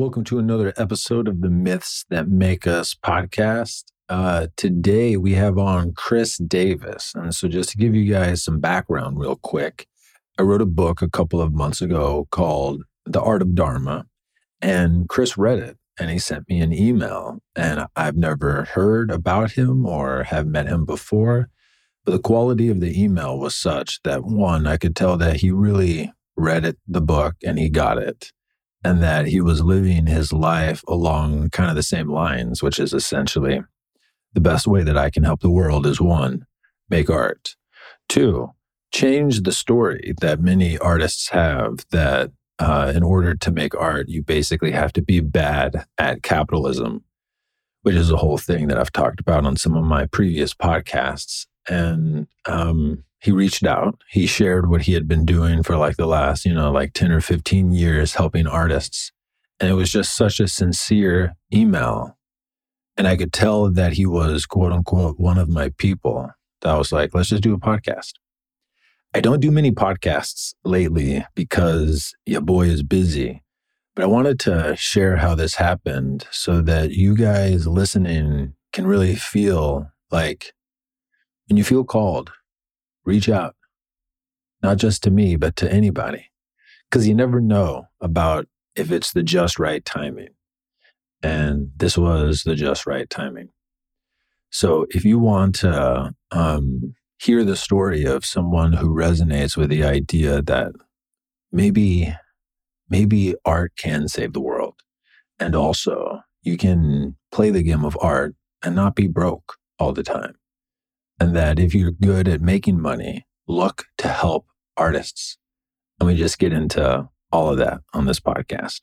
Welcome to another episode of the Myths That Make Us podcast. Uh, today we have on Chris Davis. And so, just to give you guys some background, real quick, I wrote a book a couple of months ago called The Art of Dharma. And Chris read it and he sent me an email. And I've never heard about him or have met him before. But the quality of the email was such that one, I could tell that he really read it, the book, and he got it and that he was living his life along kind of the same lines, which is essentially the best way that I can help the world is one, make art. Two, change the story that many artists have that uh, in order to make art, you basically have to be bad at capitalism, which is a whole thing that I've talked about on some of my previous podcasts. And um, he reached out. He shared what he had been doing for like the last, you know, like 10 or 15 years helping artists. And it was just such a sincere email. And I could tell that he was, quote unquote, one of my people that was like, let's just do a podcast. I don't do many podcasts lately because your boy is busy. But I wanted to share how this happened so that you guys listening can really feel like when you feel called, reach out, not just to me, but to anybody. Because you never know about if it's the just right timing. And this was the just right timing. So if you want to um, hear the story of someone who resonates with the idea that maybe, maybe art can save the world, and also you can play the game of art and not be broke all the time and that if you're good at making money, look to help artists. And we just get into all of that on this podcast.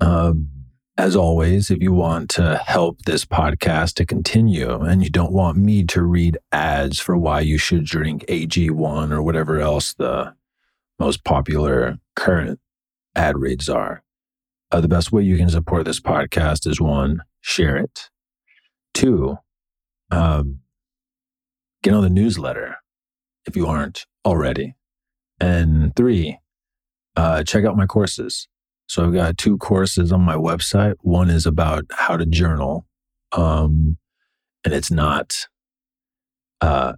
Um, as always, if you want to help this podcast to continue and you don't want me to read ads for why you should drink AG1 or whatever else the most popular current ad reads are, uh, the best way you can support this podcast is one, share it. Two, um, get on the newsletter if you aren't already. And three, uh, check out my courses. So I've got two courses on my website. One is about how to journal. Um, and it's not, uh,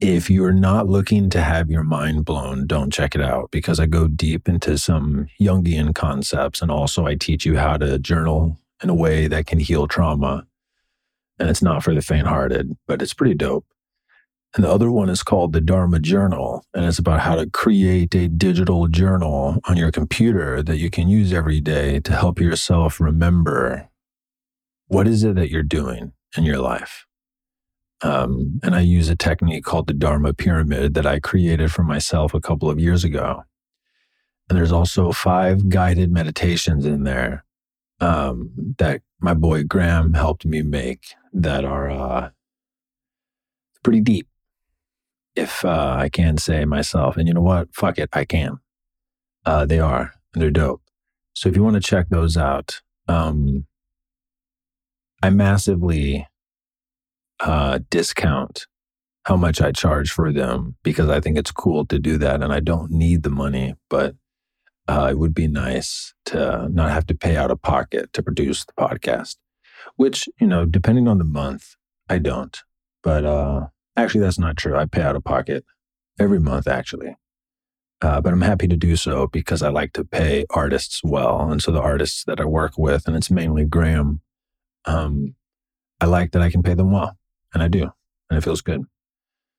if you're not looking to have your mind blown, don't check it out because I go deep into some Jungian concepts. And also, I teach you how to journal in a way that can heal trauma. And it's not for the faint hearted, but it's pretty dope. And the other one is called the Dharma Journal. And it's about how to create a digital journal on your computer that you can use every day to help yourself remember what is it that you're doing in your life. Um, and I use a technique called the Dharma Pyramid that I created for myself a couple of years ago. And there's also five guided meditations in there um, that my boy Graham helped me make that are uh, pretty deep if uh, I can say myself. And you know what? Fuck it, I can. Uh, they are, and they're dope. So if you want to check those out, um, I massively uh, discount how much I charge for them because I think it's cool to do that, and I don't need the money, but uh, it would be nice to not have to pay out of pocket to produce the podcast. Which you know, depending on the month, I don't. But uh, Actually, that's not true. I pay out of pocket every month, actually. Uh, but I'm happy to do so because I like to pay artists well. And so the artists that I work with, and it's mainly Graham, um, I like that I can pay them well. And I do. And it feels good.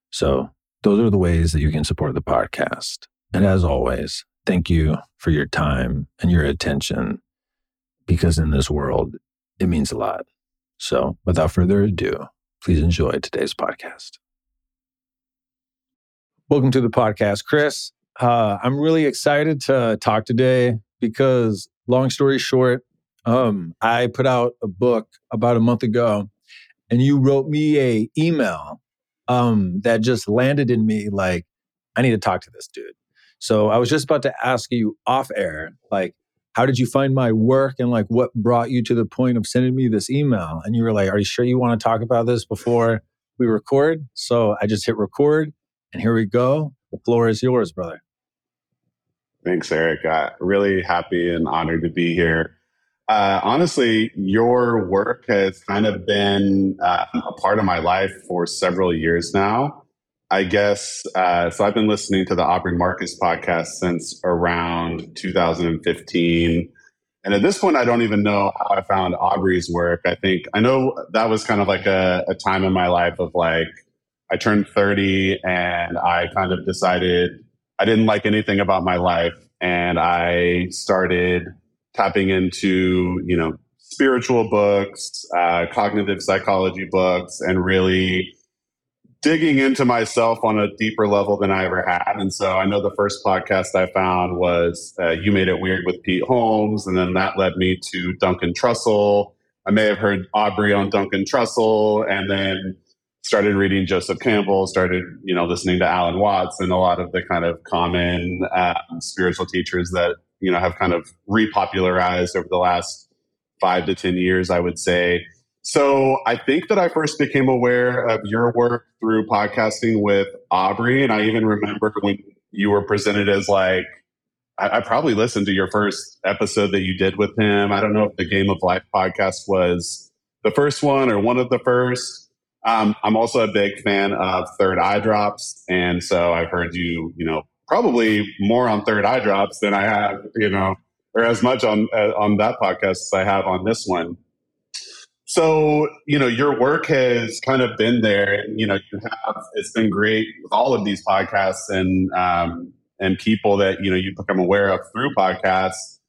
So those are the ways that you can support the podcast. And as always, thank you for your time and your attention because in this world, it means a lot. So without further ado, please enjoy today's podcast. Welcome to the podcast, Chris. Uh, I'm really excited to talk today because, long story short, um, I put out a book about a month ago, and you wrote me a email um, that just landed in me like, I need to talk to this dude. So I was just about to ask you off air, like, how did you find my work and like what brought you to the point of sending me this email? And you were like, Are you sure you want to talk about this before we record? So I just hit record and here we go. The floor is yours, brother. Thanks, Erick. Uh, really happy and honored to be here. Uh, honestly, your work has kind of been uh, a part of my life for several years now. I guess uh, so. I've been listening to the Aubrey Marcus podcast since around 2015. And at this point, I don't even know how I found Aubrey's work. I think I know that was kind of like a, a time in my life of like, I turned 30 and I kind of decided I didn't like anything about my life. And I started tapping into, you know, spiritual books, uh, cognitive psychology books, and really digging into myself on a deeper level than I ever had. And so I know the first podcast I found was uh, You Made It Weird with Pete Holmes. And then that led me to Duncan Trussell. I may have heard Aubrey on Duncan Trussell and then started reading Joseph Campbell, started, you know, listening to Alan Watts and a lot of the kind of common um, spiritual teachers that, you know, have kind of repopularized over the last five to 10 years, I would say. So I think that I first became aware of your work through podcasting with Aubrey. And I even remember when you were presented as like, I, I, probably listened to your first episode that you did with him. I don't know if the Game of Life podcast was the first one or one of the first. Um, I'm also a big fan of Third Eye Drops. And so I've heard you, you know, probably more on Third Eye Drops than I have, you know, or as much on, uh, on that podcast as I have on this one. So, you know, your work has kind of been there. And, you know, you have, it's been great with all of these podcasts and, um, and people that, you know, you become aware of through podcasts.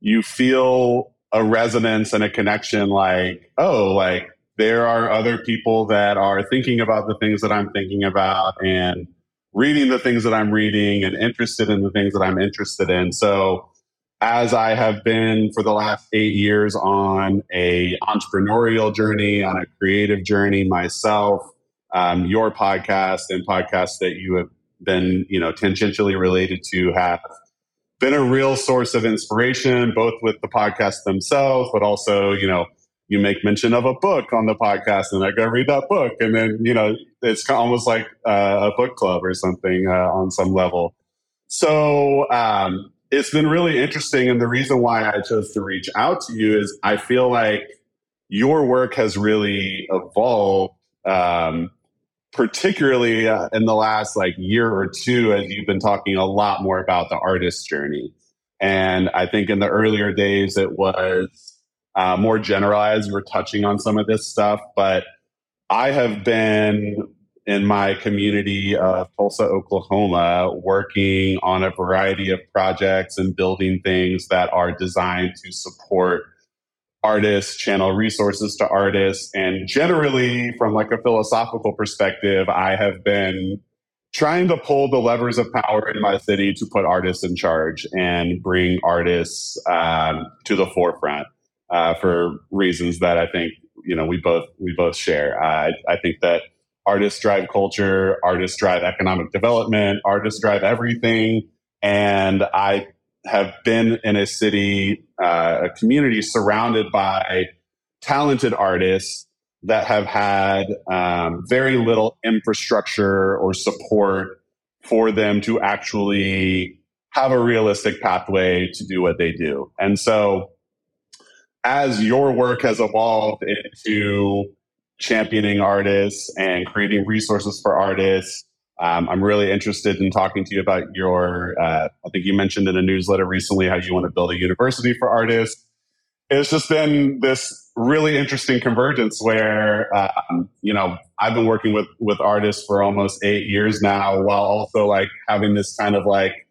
You feel a resonance and a connection like, oh, like there are other people that are thinking about the things that I'm thinking about and reading the things that I'm reading and interested in the things that I'm interested in. So, as I have been for the last eight years on a entrepreneurial journey, on a creative journey myself, um, your podcast and podcasts that you have been, you know, tangentially related to have been a real source of inspiration, both with the podcast themselves, but also, you know, you make mention of a book on the podcast and I go read that book. And then, you know, it's almost like uh, a book club or something uh, on some level. So, um, it's been really interesting. And the reason why I chose to reach out to you is I feel like your work has really evolved, um, particularly uh, in the last like year or two, as you've been talking a lot more about the artist journey. And I think in the earlier days, it was uh, more generalized. We're touching on some of this stuff, but I have been in my community of Tulsa, Oklahoma, working on a variety of projects and building things that are designed to support artists, channel resources to artists. And generally, from like a philosophical perspective, I have been trying to pull the levers of power in my city to put artists in charge and bring artists um, to the forefront uh, for reasons that I think you know we both we both share. I, I think that artists drive culture, artists drive economic development, artists drive everything. And I have been in a city, uh, a community surrounded by talented artists that have had um, very little infrastructure or support for them to actually have a realistic pathway to do what they do. And so, as your work has evolved into championing artists and creating resources for artists. Um, I'm really interested in talking to you about your. Uh, I think you mentioned in a newsletter recently how you want to build a university for artists. It's just been this really interesting convergence where um, you know I've been working with with artists for almost eight years now, while also like having this kind of like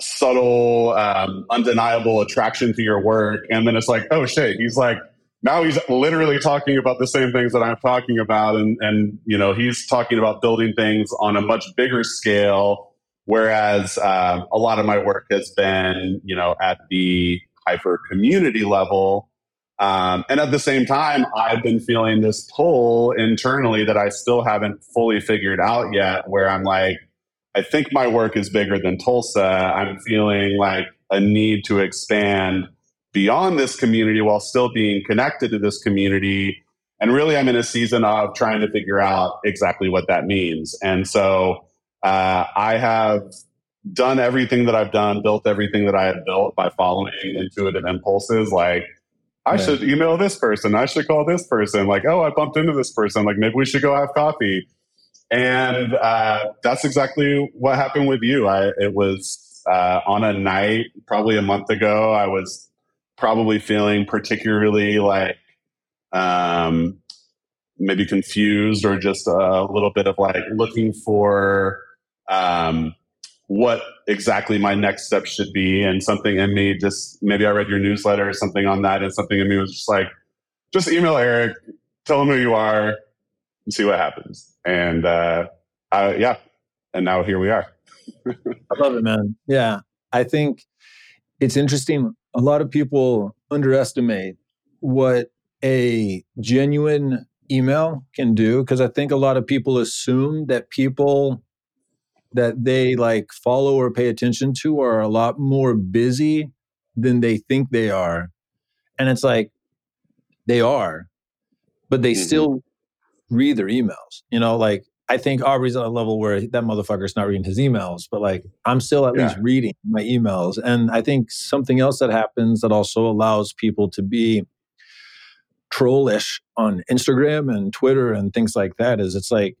subtle, um, undeniable attraction to your work, and then it's like, oh shit, he's like now he's literally talking about the same things that I'm talking about. And, and you know, he's talking about building things on a much bigger scale. Whereas uh, a lot of my work has been, you know, at the hyper community level. Um, and at the same time, I've been feeling this pull internally that I still haven't fully figured out yet, where I'm like, I think my work is bigger than Tulsa. I'm feeling like a need to expand beyond this community while still being connected to this community. And really, I'm in a season of trying to figure out exactly what that means. And so uh, I have done everything that I've done, built everything that I had built by following intuitive impulses. Like, I right. should email this person. I should call this person. Like, oh, I bumped into this person. Like, maybe we should go have coffee. And uh, that's exactly what happened with you. I, it was uh, on a night, probably a month ago. I was probably feeling particularly like um, maybe confused or just a little bit of like looking for um, what exactly my next step should be. And something in me just maybe I read your newsletter or something on that, and something in me was just like, just email Erick, tell him who you are, and see what happens. And uh, I, yeah, and now here we are. I love it, man. Yeah, I think it's interesting. A lot of people underestimate what a genuine email can do because I think a lot of people assume that people that they like follow or pay attention to are a lot more busy than they think they are. And it's like they are, but they mm-hmm. still read their emails. You know, like I think Aubrey's at a level where that motherfucker's not reading his emails, but like I'm still at yeah. least reading my emails. And I think something else that happens that also allows people to be trollish on Instagram and Twitter and things like that is it's like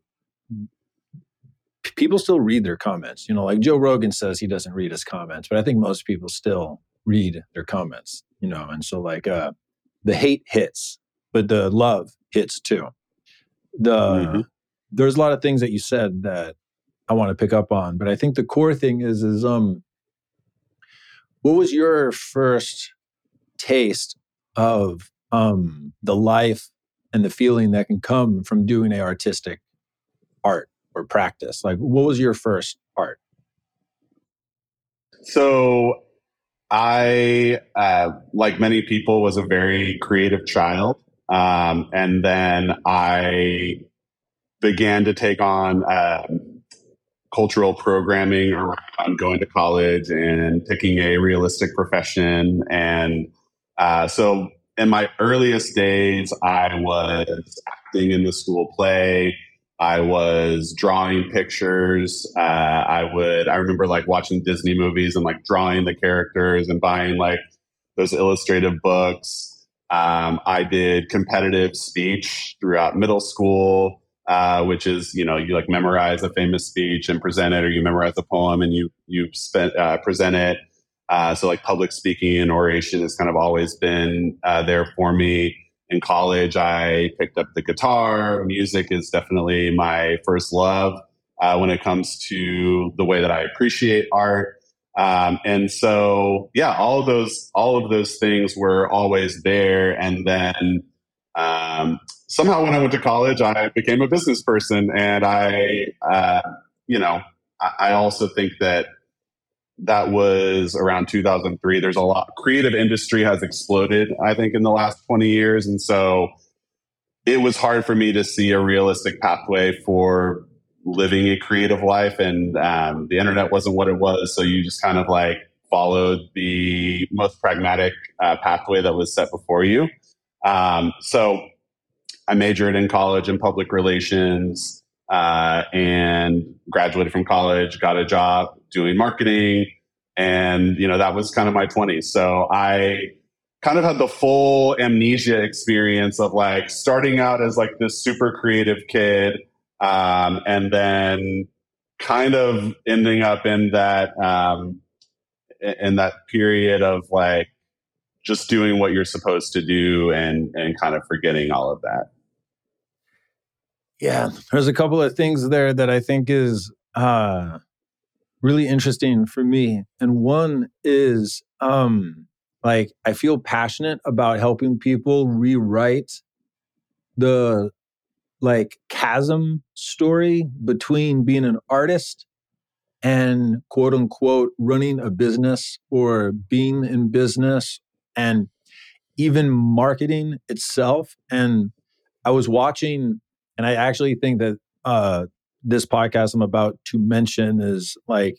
people still read their comments. You know, like Joe Rogan says he doesn't read his comments, but I think most people still read their comments, you know, and so like uh the hate hits, but the love hits too. The mm-hmm. there's a lot of things that you said that I want to pick up on, but I think the core thing is is um what was your first taste of um the life and the feeling that can come from doing a artistic art or practice? Like, what was your first art? So, I, uh, like many people, was a very creative child. Um, and then I began to take on uh, cultural programming around going to college and picking a realistic profession. And uh, so, in my earliest days, I was acting in the school play. I was drawing pictures. Uh, I would, I remember like watching Disney movies and like drawing the characters and buying like those illustrative books. Um, I did competitive speech throughout middle school, uh, which is, you know, you like memorize a famous speech and present it, or you memorize a poem and you, you spent, uh, present it. Uh, so like public speaking and oration has kind of always been uh, there for me in college, I picked up the guitar. Music is definitely my first love uh, when it comes to the way that I appreciate art. Um, and so, yeah, all of those, all of those things were always there. And then um, somehow, when I went to college, I became a business person, and I, uh, you know, I, I also think that that was around 2003 there's a lot creative industry has exploded i think in the last 20 years. And so it was hard for me to see a realistic pathway for living a creative life and um, the internet wasn't what it was so you just kind of like followed the most pragmatic uh, pathway that was set before you um, so i majored in college in public relations uh, and graduated from college, got a job doing marketing, and you know that was kind of my 20s. So I kind of had the full amnesia experience of like starting out as like this super creative kid, um, and then kind of ending up in that um, in that period of like just doing what you're supposed to do and and kind of forgetting all of that. Yeah, there's a couple of things there that I think is uh, really interesting for me. And one is um, like I feel passionate about helping people rewrite the like chasm story between being an artist and quote unquote running a business or being in business and even marketing itself. And I was watching and I actually think that uh, this podcast I'm about to mention is like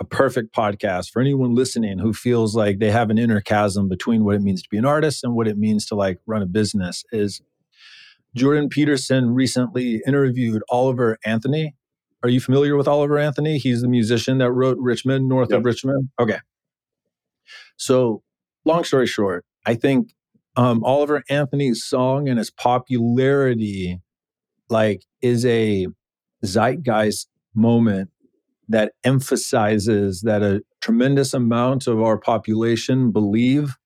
a perfect podcast for anyone listening who feels like they have an inner chasm between what it means to be an artist and what it means to like run a business. Is Jordan Peterson recently interviewed Oliver Anthony Are you familiar with Oliver Anthony? He's the musician that wrote Rich Men, North yep. of Richmond. Okay. So, long story short, I think um, Oliver Anthony's song and his popularity, like, is a zeitgeist moment that emphasizes that a tremendous amount of our population believe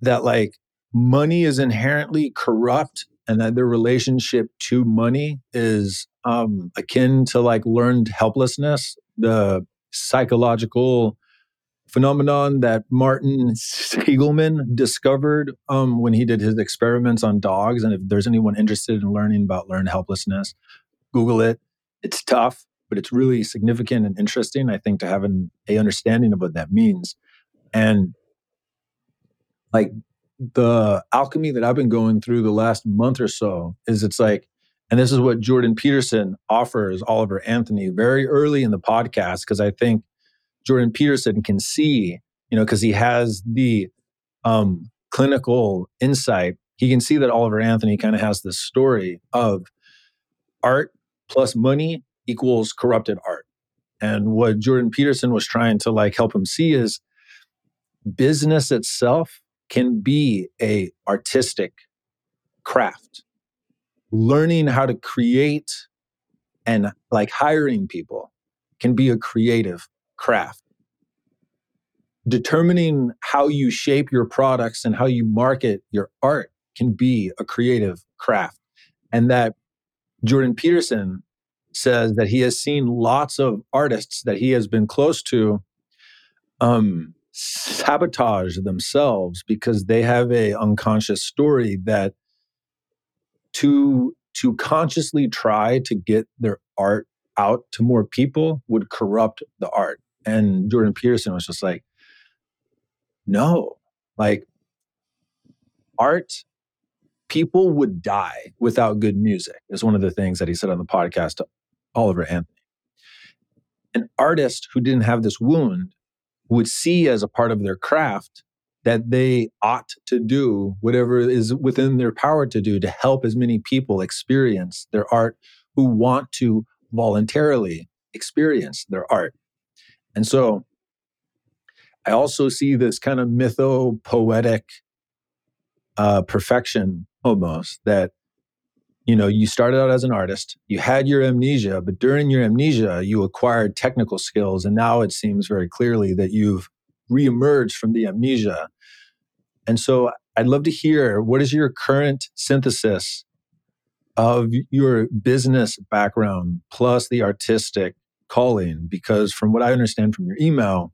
that like money is inherently corrupt and that their relationship to money is um, akin to like learned helplessness, the psychological phenomenon that Martin Seligman discovered um, when he did his experiments on dogs. And if there's anyone interested in learning about learned helplessness, Google it. It's tough, but it's really significant and interesting, I think, to have an a understanding of what that means. And like the alchemy that I've been going through the last month or so is it's like, and this is what Jordan Peterson offers Oliver Anthony very early in the podcast, because I think Jordan Peterson can see, you know, because he has the um, clinical insight, he can see that Oliver Anthony kind of has this story of art plus money equals corrupted art. And what Jordan Peterson was trying to like help him see is business itself can be a artistic craft. Learning how to create and like hiring people can be a creative craft. Determining how you shape your products and how you market your art can be a creative craft. And that Jordan Peterson says that he has seen lots of artists that he has been close to um, sabotage themselves because they have a unconscious story that to to consciously try to get their art out to more people would corrupt the art. And jordan peterson was just like no. Like art people would die without good music is one of the things that he said on the podcast to oliver anthony. An artist who didn't have this wound would see as a part of their craft that they ought to do whatever is within their power to do to help as many people experience their art who want to voluntarily experience their art. And so I also see this kind of mytho poetic uh, perfection almost that you know you started out as an artist you had your amnesia but during your amnesia you acquired technical skills and now it seems very clearly that you've reemerged from the amnesia. And so i'd love to hear what is your current synthesis of your business background plus the artistic calling? Because from what i understand from your email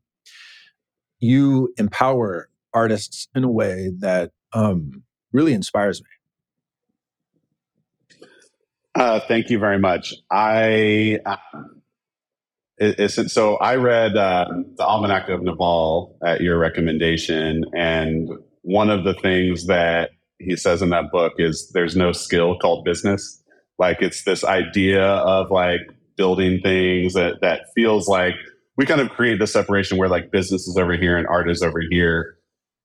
you empower artists in a way that um, really inspires me uh, thank you very much. I uh, it, so I read uh, the Almanac of Naval at your recommendation, and one of the things that he says in that book is there's no skill called business. Like it's this idea of like building things that that feels like we kind of create the separation where like business is over here and art is over here.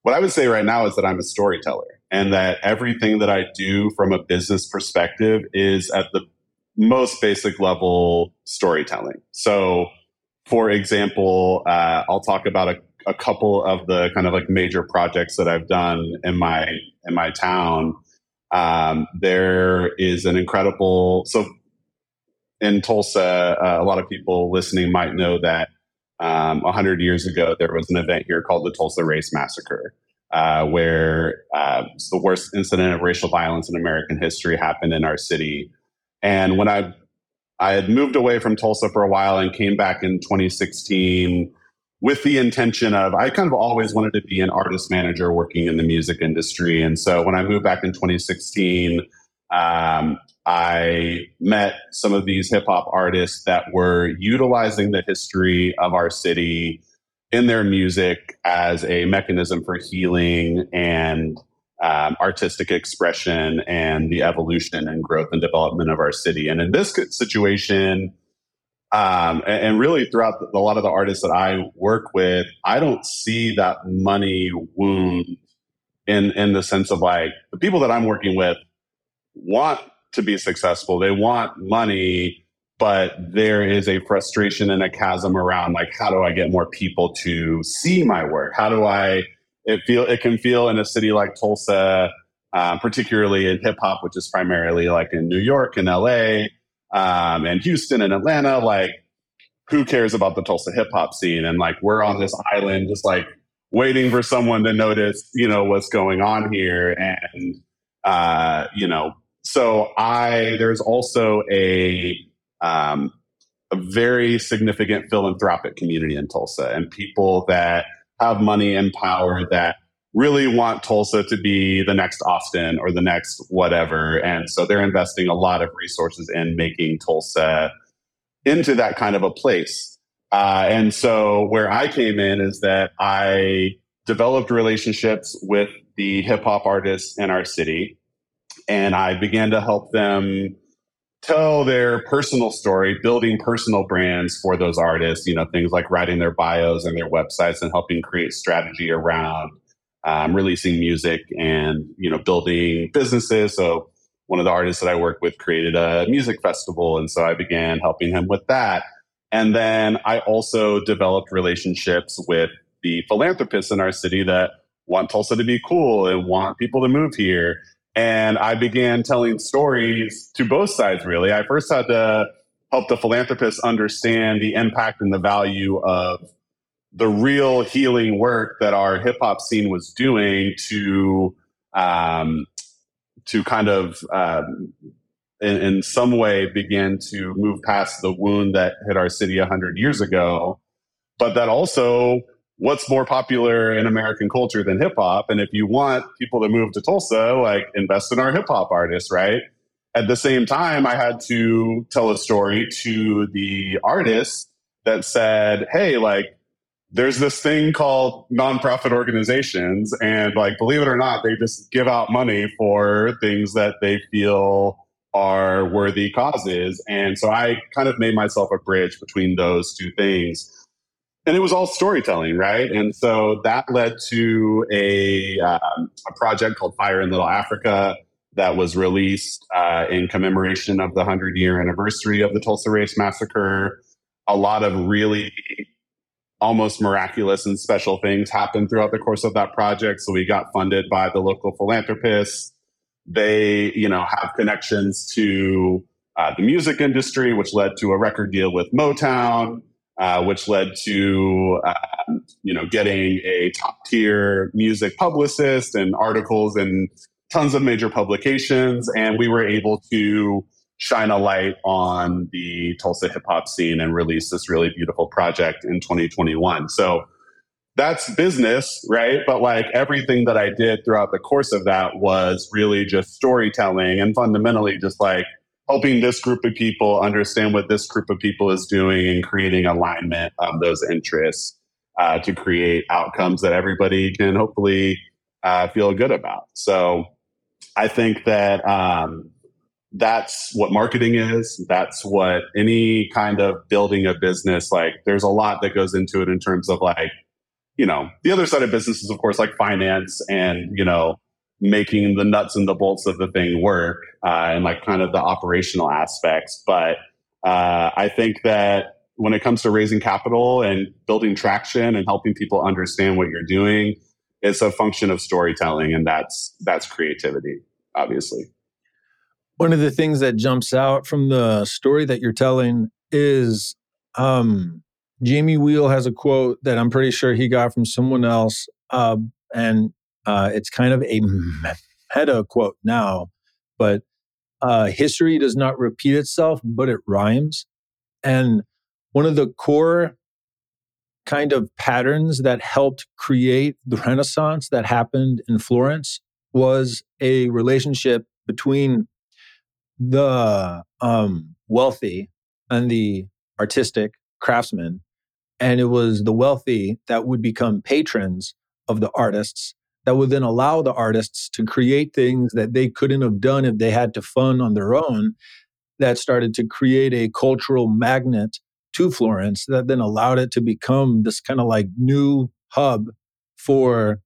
What I would say right now is that I'm a storyteller and that everything that I do from a business perspective is at the most basic level storytelling. So, for example, uh, I'll talk about a, a, couple of the kind of like major projects that I've done in my in my town. Um, there is an incredible so in Tulsa. Uh, a lot of people listening might know that um, 100 years ago there was an event here called the Tulsa Race Massacre uh, where uh, the worst incident of racial violence in American history happened in our city. And when I I had moved away from Tulsa for a while and came back in 2016 with the intention of I kind of always wanted to be an artist manager working in the music industry. And so when I moved back in 2016, um, I met some of these hip hop artists that were utilizing the history of our city in their music as a mechanism for healing and um, artistic expression and the evolution and growth and development of our city. And in this situation, um, and, and, really throughout the, a lot of the artists that I work with, I don't see that money wound in in the sense of like the people that I'm working with want to be successful. They want money but there is a frustration and a chasm around like how do I get more people to see my work? How do I it feel it can feel in a city like Tulsa, um, particularly in hip hop, which is primarily like in New York and LA um, and Houston and Atlanta, like who cares about the Tulsa hip hop scene? And like we're on this island just like waiting for someone to notice, you know, what's going on here. And uh, you know, so I there's also a um, a very significant philanthropic community in Tulsa and people that have money and power that really want Tulsa to be the next Austin or the next whatever. And so they're investing a lot of resources in making Tulsa into that kind of a place. Uh, and so where I came in is that I developed relationships with the hip hop artists in our city. And I began to help them tell their personal story, building personal brands for those artists, you know, things like writing their bios and their websites and helping create strategy around um, releasing music and, you know, building businesses. So one of the artists that I work with created a music festival. And so I began helping him with that. And then I also developed relationships with the philanthropists in our city that want Tulsa to be cool and want people to move here and I began telling stories to both sides, really. I first had to help the philanthropists understand the impact and the value of the real healing work that our hip hop scene was doing to um, to kind of um, in, in, some way begin to move past the wound that hit our city 100 years ago but that also what's more popular in American culture than hip hop? And if you want people to move to Tulsa, like invest in our hip hop artists, right? At the same time, I had to tell a story to the artists that said, hey, like, there's this thing called nonprofit organizations. And, like, believe it or not, they just give out money for things that they feel are worthy causes. And so I kind of made myself a bridge between those two things and it was all storytelling, right? And so that led to a, um, a project called Fire in Little Africa that was released uh, in commemoration of the 100 year anniversary of the Tulsa Race Massacre. A lot of really almost miraculous and special things happened throughout the course of that project. So we got funded by the local philanthropists. They, you know, have connections to uh, the music industry, which led to a record deal with Motown uh, which led to uh, you know getting a top tier music publicist and articles and tons of major publications, and we were able to shine a light on the Tulsa hip hop scene and release this really beautiful project in 2021. So that's business, right? But like everything that I did throughout the course of that was really just storytelling and fundamentally just like helping this group of people understand what this group of people is doing and creating alignment of those interests uh, to create outcomes that everybody can hopefully uh, feel good about. So I think that um, that's what marketing is. That's what any kind of building a business like. There's a lot that goes into it in terms of like, you know, the other side of business is of course like finance and you know making the nuts and the bolts of the thing work uh, and like kind of the operational aspects. But uh, I think that when it comes to raising capital and building traction and helping people understand what you're doing, it's a function of storytelling, and that's that's creativity, obviously. One of the things that jumps out from the story that you're telling is um, Jamie Wheal has a quote that I'm pretty sure he got from someone else, uh, and uh, it's kind of a meta quote now, but uh, history does not repeat itself, but it rhymes. And one of the core kind of patterns that helped create the Renaissance that happened in Florence was a relationship between the um, wealthy and the artistic craftsmen. And it was the wealthy that would become patrons of the artists that would then allow the artists to create things that they couldn't have done if they had to fund on their own that started to create a cultural magnet to Florence that then allowed it to become this kind of like new hub for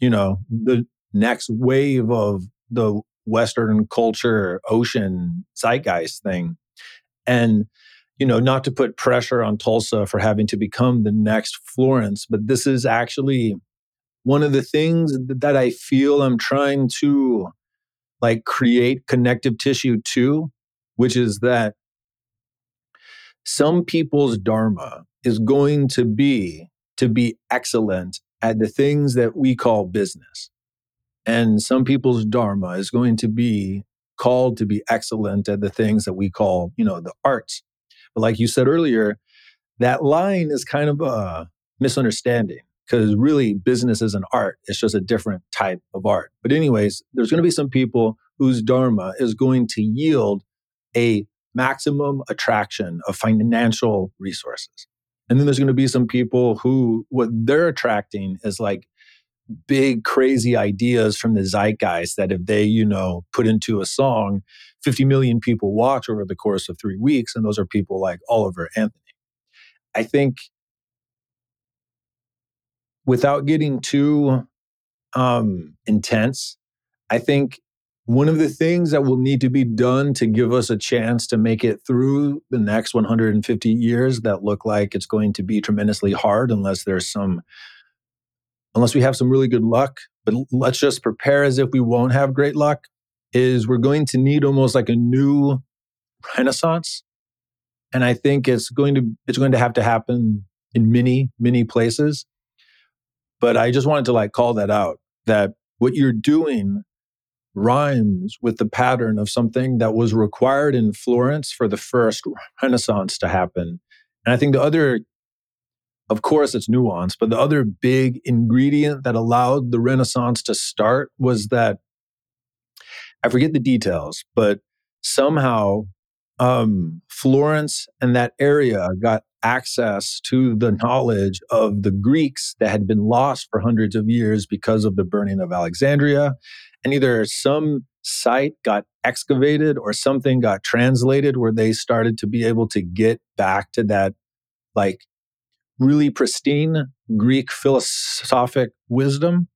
you know the next wave of the western culture ocean zeitgeist thing. And you know, not to put pressure on Tulsa for having to become the next Florence, but this is actually one of the things that I feel I'm trying to like create connective tissue to, which is that some people's dharma is going to be to be excellent at the things that we call business. And some people's dharma is going to be called to be excellent at the things that we call, you know, the arts. But like you said earlier, that line is kind of a misunderstanding because really business is an art. It's just a different type of art. But, anyways, there's going to be some people whose dharma is going to yield a maximum attraction of financial resources. And then there's going to be some people who what they're attracting is like big crazy ideas from the zeitgeist that if they, you know, put into a song, 50 million people watch over the course of 3 weeks and those are people like Oliver Anthony. I think without getting too um, intense, I think one of the things that will need to be done to give us a chance to make it through the next 150 years that look like it's going to be tremendously hard unless there's some unless we have some really good luck but let's just prepare as if we won't have great luck is we're going to need almost like a new renaissance. And i think it's going to it's going to have to happen in many many places but I just wanted to like call that out that what you're doing rhymes with the pattern of something that was required in Florence for the first Renaissance to happen. And I think the other, of course, it's nuance, but the other big ingredient that allowed the Renaissance to start was that I forget the details, but somehow um, Florence and that area got access to the knowledge of the Greeks that had been lost for hundreds of years because of the burning of Alexandria. And either some site got excavated or something got translated where they started to be able to get back to that like really pristine Greek philosophic wisdom.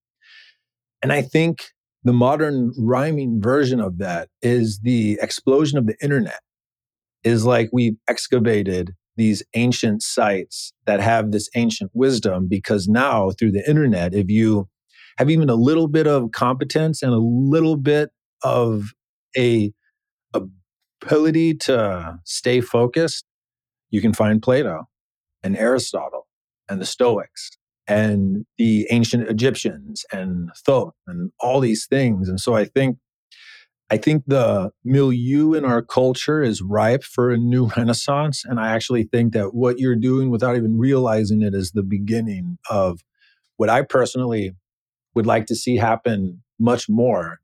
And I think the modern rhyming version of that is the explosion of the internet. Is like we've excavated these ancient sites that have this ancient wisdom because now through the internet, if you have even a little bit of competence and a little bit of a ability to stay focused, you can find Plato and Aristotle and the Stoics and the ancient Egyptians and Thoth and all these things. And so I think I think the milieu in our culture is ripe for a new renaissance. And I actually think that what you're doing without even realizing it is the beginning of what I personally would like to see happen much more.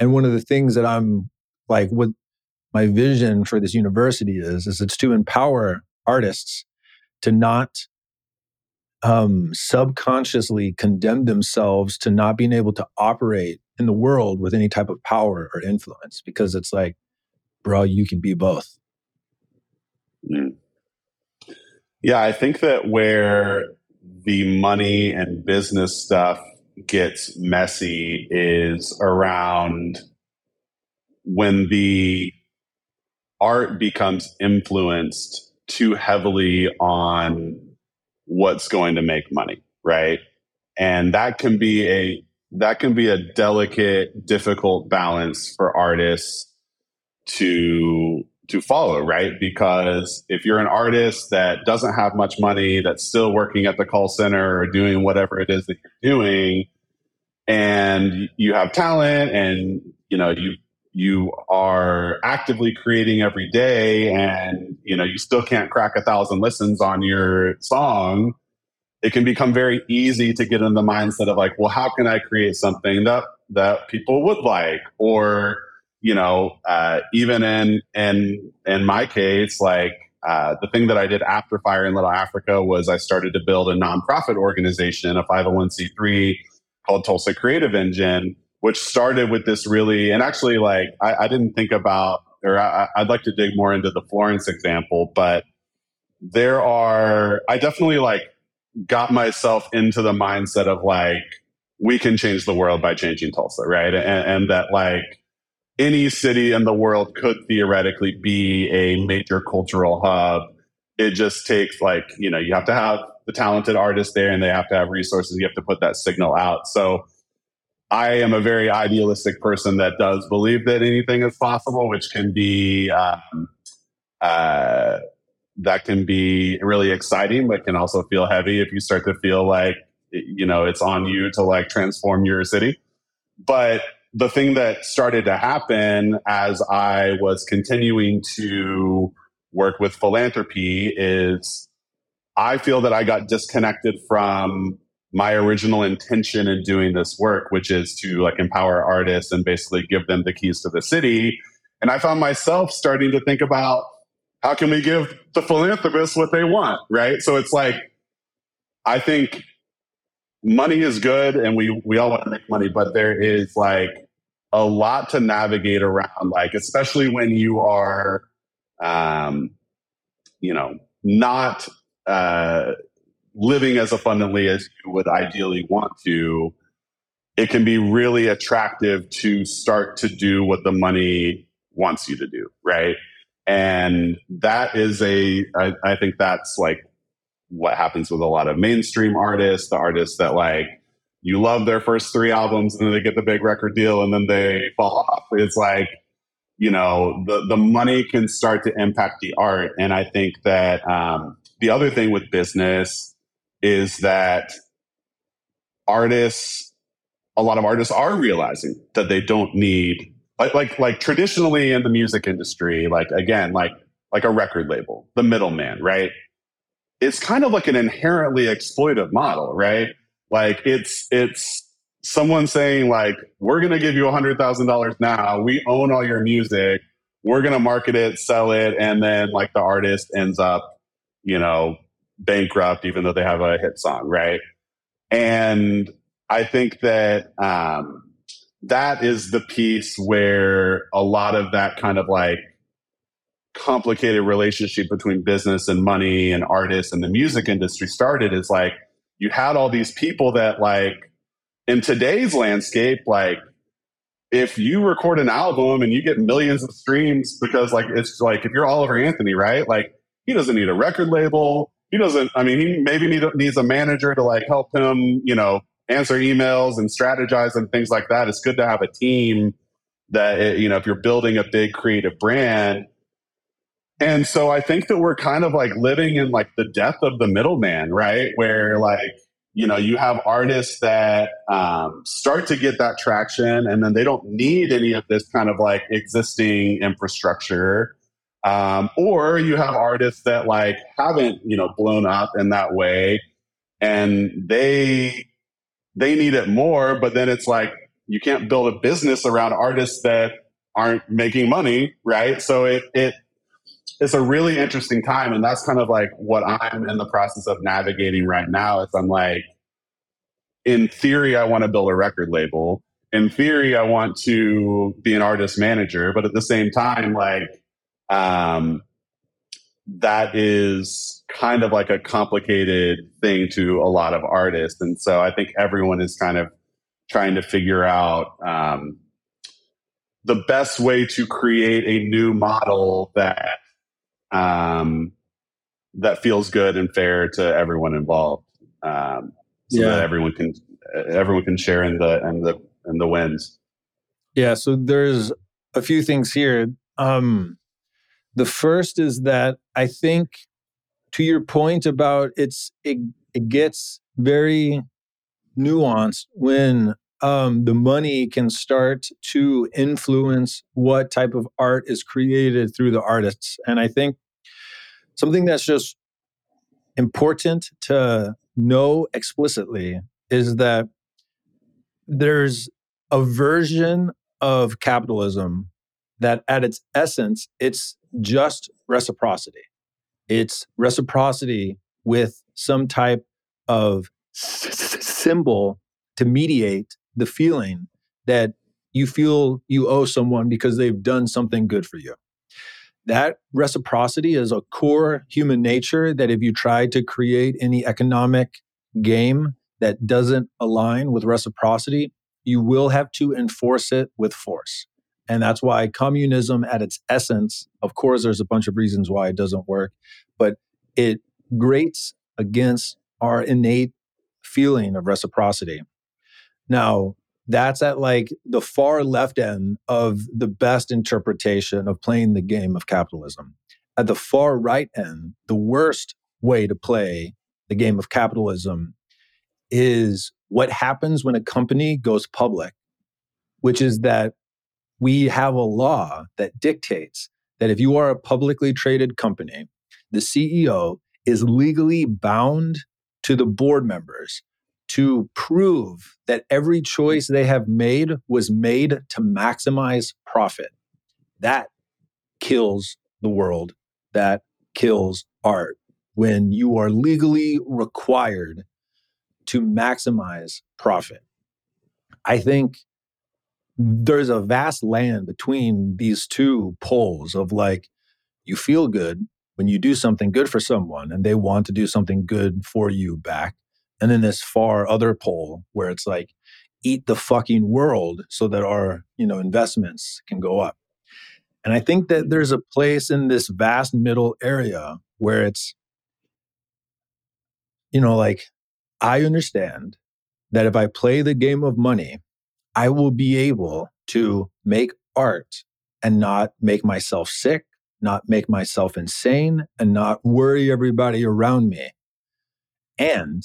And one of the things that I'm like, what my vision for this university is, is it's to empower artists to not um, subconsciously condemn themselves to not being able to operate in the world with any type of power or influence because it's like, bro, you can be both. Mm. Yeah, I think that where the money and business stuff gets messy is around when the art becomes influenced too heavily on what's going to make money, right? And that can be a that can be a delicate, difficult balance for artists to to follow, right? Because if you're an artist that doesn't have much money, that's still working at the call center or doing whatever it is that you're doing, and you have talent and you know you you are actively creating every day and you know you still can't crack a thousand listens on your song it can become very easy to get in the mindset of like, well, how can I create something that that people would like, or you know, uh, even in in in my case, like uh, the thing that I did after Fire in Little Africa was I started to build a nonprofit organization, a 501c3 called Tulsa Creative Engine, which started with this really, and actually, like I, I didn't think about, or I, I'd like to dig more into the Florence example, but there are, I definitely like got myself into the mindset of like we can change the world by changing Tulsa, right? And, and, that like any city in the world could theoretically be a major cultural hub. It just takes like you know you have to have the talented artists there and they have to have resources. You have to put that signal out. So i am a very idealistic person that does believe that anything is possible which can be um, uh, that can be really exciting but can also feel heavy if you start to feel like you know it's on you to like transform your city but the thing that started to happen as i was continuing to work with philanthropy is I feel that I got disconnected from my original intention in doing this work, which is to like empower artists and basically give them the keys to the city. And I found myself starting to think about how can we give the philanthropists what they want, right? So it's like I think money is good and we we all want to make money, but there is like a lot to navigate around, like especially when you are um, you know, not uh, living as abundantly as you would ideally want to, it can be really attractive to start to do what the money wants you to do, right? And that is a, I, I think that's like what happens with a lot of mainstream artists, the artists that like, you love their first three albums and then they get the big record deal and then they fall off. It's like, you know the the money can start to impact the art and i think that um, the other thing with business is that artists a lot of artists are realizing that they don't need like like like traditionally in the music industry like again like like a record label the middleman right it's kind of like an inherently exploitive model right like it's it's someone saying like, we're going to give you $100,000 now. We own all your music. We're going to market it, sell it. And then like the artist ends up, you know, bankrupt, even though they have a hit song. Right. And I think that, um, that is the piece where a lot of that kind of like complicated relationship between business and money and artists and the music industry started is like you had all these people that like in today's landscape, like if you record an album and you get millions of streams because like it's like if you're Oliver Anthony, right? Like he doesn't need a record label. He doesn't. I mean, he maybe need, needs a manager to like help him, you know, answer emails and strategize and things like that. It's good to have a team that eh, you know if you're building a big creative brand. And so I think that we're kind of like living in like the death of the middleman, right? Where like you know you have artists that um, start to get that traction and then they don't need any of this kind of like existing infrastructure um, or you have artists that like haven't you know blown up in that way and they they need it more but then it's like you can't build a business around artists that aren't making money right? So it it it's a really interesting time and that's kind of like what i'm in the process of navigating right now is i'm like in theory i want to build a record label. In theory i want to be an artist manager but at the same time like um that is kind of like a complicated thing to a lot of artists and so i think everyone is kind of trying to figure out um, the best way to create a new model that um, that feels good and fair to everyone involved, um, so yeah. that everyone can everyone can share in the and the and the wins. Yeah. So there's a few things here. Um, the first is that I think, to your point about it's it, it gets very nuanced when um, the money can start to influence what type of art is created through the artists. And I think something that's just important to know explicitly is that there's a version of capitalism that at its essence it's just reciprocity it's reciprocity with some type of symbol to mediate the feeling that you feel you owe someone because they've done something good for you that reciprocity is a core human nature that if you try to create any economic game that doesn't align with reciprocity, you will have to enforce it with force. And that's why communism, at its essence, of course, there's a bunch of reasons why it doesn't work, but it grates against our innate feeling of reciprocity. Now, that's at like the far left end of the best interpretation of playing the game of capitalism. At the far right end, the worst way to play the game of capitalism is what happens when a company goes public, which is that we have a law that dictates that if you are a publicly traded company, the CEO is legally bound to the board members to prove that every choice they have made was made to maximize profit. That kills the world. That kills art when you are legally required to maximize profit. I think there's a vast land between these two poles of like, you feel good when you do something good for someone and they want to do something good for you back. And then this far other pole where it's like, eat the fucking world so that our, you know, investments can go up. And I think that there's a place in this vast middle area where it's, you know, like I understand that if I play the game of money, I will be able to make art and not make myself sick, not make myself insane, and not worry everybody around me. And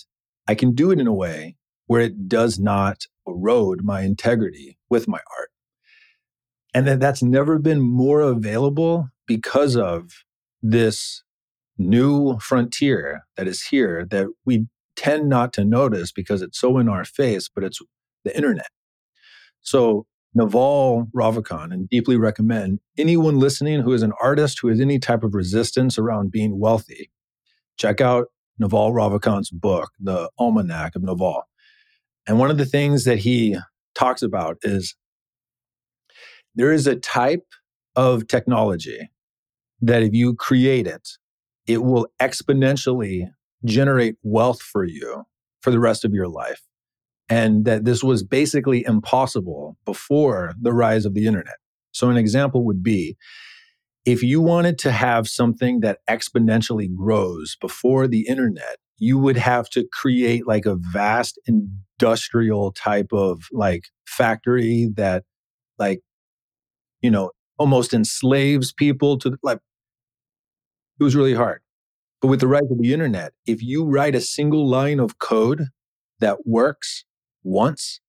I can do it in a way where it does not erode my integrity with my art. And that that's never been more available because of this new frontier that is here that we tend not to notice because it's so in our face, but it's the internet. So Naval Ravikant, and deeply recommend anyone listening who is an artist who has any type of resistance around being wealthy, check out Naval Ravikant's book, The Almanac of Naval. And one of the things that he talks about is there is a type of technology that if you create it, it will exponentially generate wealth for you for the rest of your life and that this was basically impossible before the rise of the internet. So, an example would be if you wanted to have something that exponentially grows before the internet, you would have to create like a vast industrial type of like factory that, like, you know, almost enslaves people to like, it was really hard. But with the rise of the internet, if you write a single line of code that works once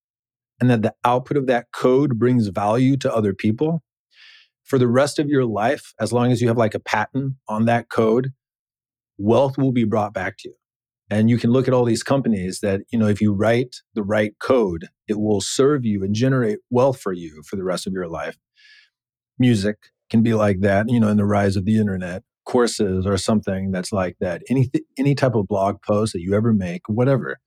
and that the output of that code brings value to other people for the rest of your life, as long as you have like a patent on that code, wealth will be brought back to you. And you can look at all these companies that, you know, if you write the right code, it will serve you and generate wealth for you for the rest of your life. Music can be like that, you know, in the rise of the internet. Courses or something that's like that. Any any type of blog post that you ever make, whatever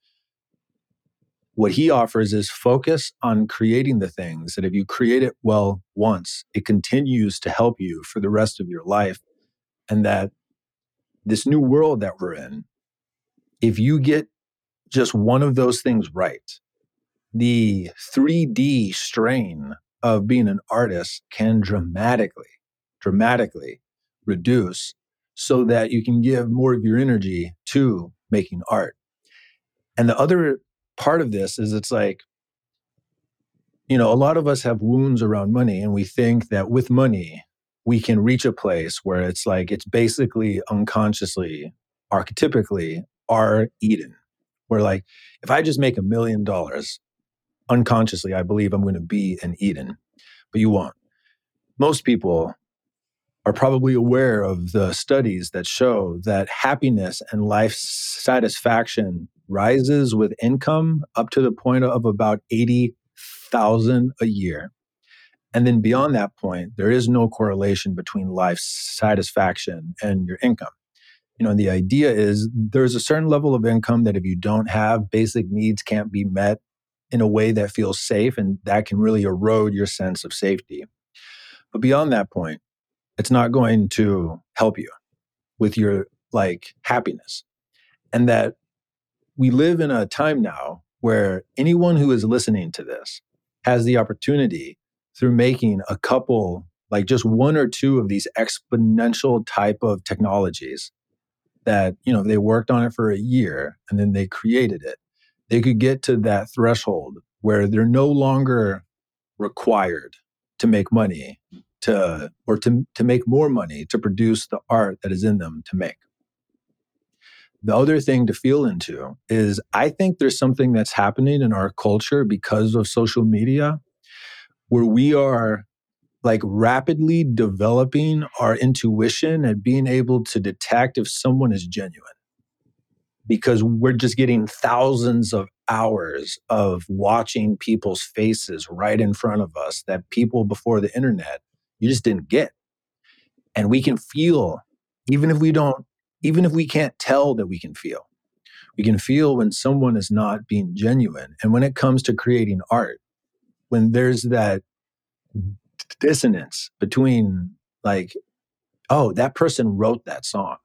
what he offers is focus on creating the things that if you create it well once, it continues to help you for the rest of your life. And that this new world that we're in, if you get just one of those things right, the 3D strain of being an artist can dramatically, dramatically reduce so that you can give more of your energy to making art. And the other part of this is it's like, you know, a lot of us have wounds around money and we think that with money, we can reach a place where it's like, it's basically unconsciously, archetypically, our Eden. Where like, if I just make a million dollars, unconsciously, I believe I'm going to be an Eden, but you won't. Most people are probably aware of the studies that show that happiness and life satisfaction rises with income up to the point of about 80,000 a year. And then beyond that point, there is no correlation between life satisfaction and your income. You know, the idea is there's a certain level of income that if you don't have, basic needs can't be met in a way that feels safe, and that can really erode your sense of safety. But beyond that point, it's not going to help you with your like happiness. And that we live in a time now where anyone who is listening to this has the opportunity through making a couple, like just one or two of these exponential type of technologies that, you know, they worked on it for a year and then they created it, they could get to that threshold where they're no longer required to make money to or to, to make more money to produce the art that is in them to make. The other thing to feel into is I think there's something that's happening in our culture because of social media where we are like rapidly developing our intuition and being able to detect if someone is genuine. Because we're just getting thousands of hours of watching people's faces right in front of us that people before the internet you just didn't get. And we can feel even if we don't even if we can't tell that we can feel. We can feel when someone is not being genuine and when it comes to creating art when there's that dissonance between like oh that person wrote that song.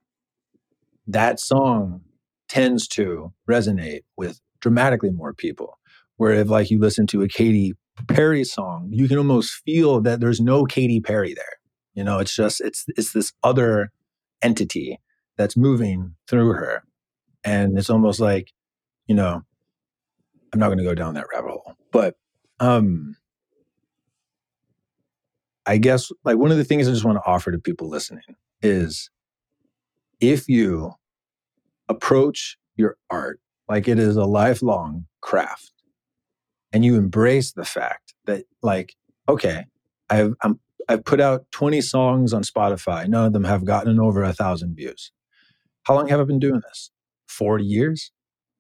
That song tends to resonate with dramatically more people. Where if like you listen to a Katy Perry song you can almost feel that there's no Katy Perry there. You know it's just it's it's this other entity that's moving through her. And it's almost like you know i'm not going to go down that rabbit hole. But um I guess like one of the things I just want to offer to people listening is if you approach your art like it is a lifelong craft and you embrace the fact that like okay I've I'm, I've put out 20 songs on Spotify. None of them have gotten over a thousand views how long have I been doing this? 40 years?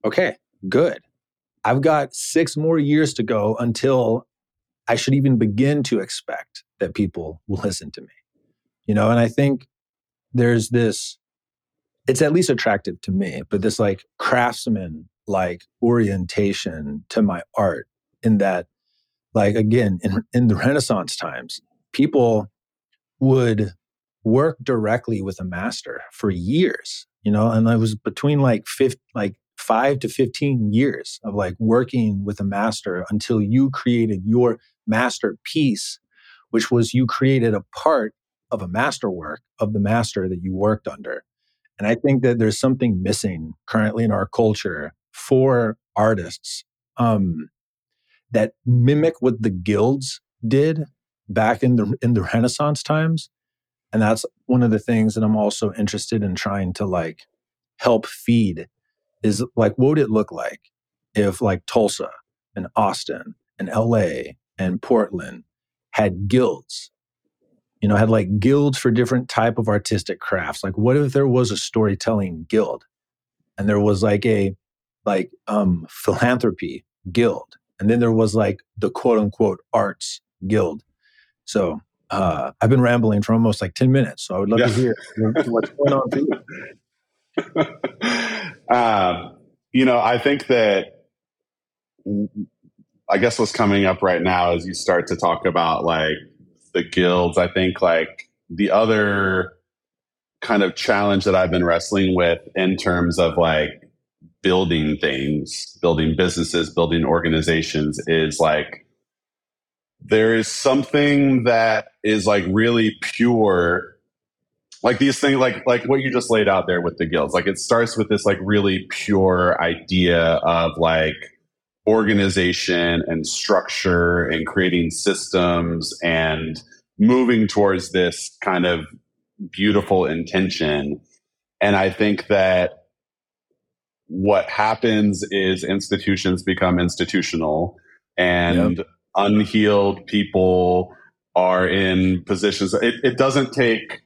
Okay good. I've got six more years to go until I should even begin to expect that people will listen to me. You know, and I think there's this, it's at least attractive to me, but this like craftsman like orientation to my art in that, like, again, in, in the Renaissance times, people would work directly with a master for years, you know, and it was between like like five to 15 years of like working with a master until you created your masterpiece, which was you created a part of a masterwork of the master that you worked under. And I think that there's something missing currently in our culture for artists um, that mimic what the guilds did back in the in the Renaissance times. And that's one of the things that I'm also interested in trying to like help feed is like what would it look like if like Tulsa and Austin and LA and Portland had guilds? You know had like guilds for different type of artistic crafts. Like what if there was a storytelling guild and there was like a like um philanthropy guild? And then there was like the quote unquote arts guild. So uh i've been rambling for almost like 10 minutes so i would love yeah. to hear what's going on for you um, you know i think that I guess what's coming up right now is you start to talk about like the guilds. I think like the other kind of challenge that I've been wrestling with in terms of like building things, building businesses, building organizations is like there is something that is like really pure like these things like like what you just laid out there with the guilds like it starts with this like really pure idea of like organization and structure and creating systems and moving towards this kind of beautiful intention. And I think that what happens is institutions become institutional and yep. Unhealed people are in positions. It, it doesn't take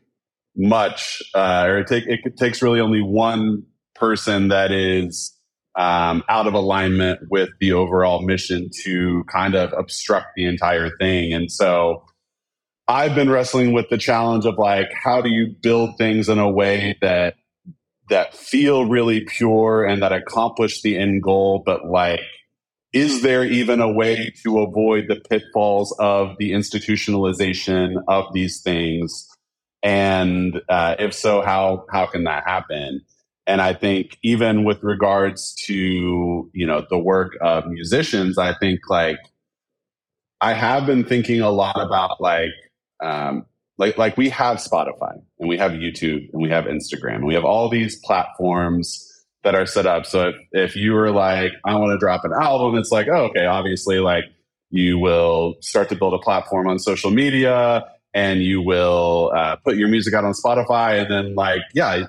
much, uh, or it, take, it takes really only one person that is um, out of alignment with the overall mission to kind of obstruct the entire thing. And so I've been wrestling with the challenge of like, how do you build things in a way that that feel really pure and that accomplish the end goal, but like, is there even a way to avoid the pitfalls of the institutionalization of these things? And uh, if so, how how can that happen? And I think even with regards to, you know, the work of musicians, I think like I have been thinking a lot about like um, like like we have Spotify and we have YouTube and we have Instagram and we have all these platforms that are set up. So if, if you were like, I want to drop an album, it's like, oh, okay, obviously, like you will start to build a platform on social media and you will uh, put your music out on Spotify. And then, like, yeah,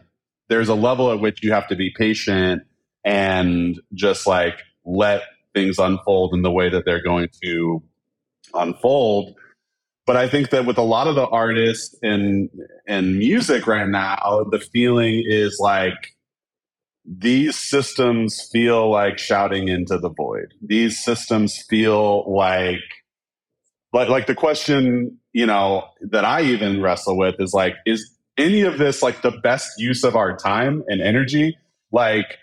there's a level at which you have to be patient and just like let things unfold in the way that they're going to unfold. But I think that with a lot of the artists and in music right now, the feeling is like these systems feel like shouting into the void. These systems feel like like like the question, you know, that I even wrestle with is like, is any of this like the best use of our time and energy? Like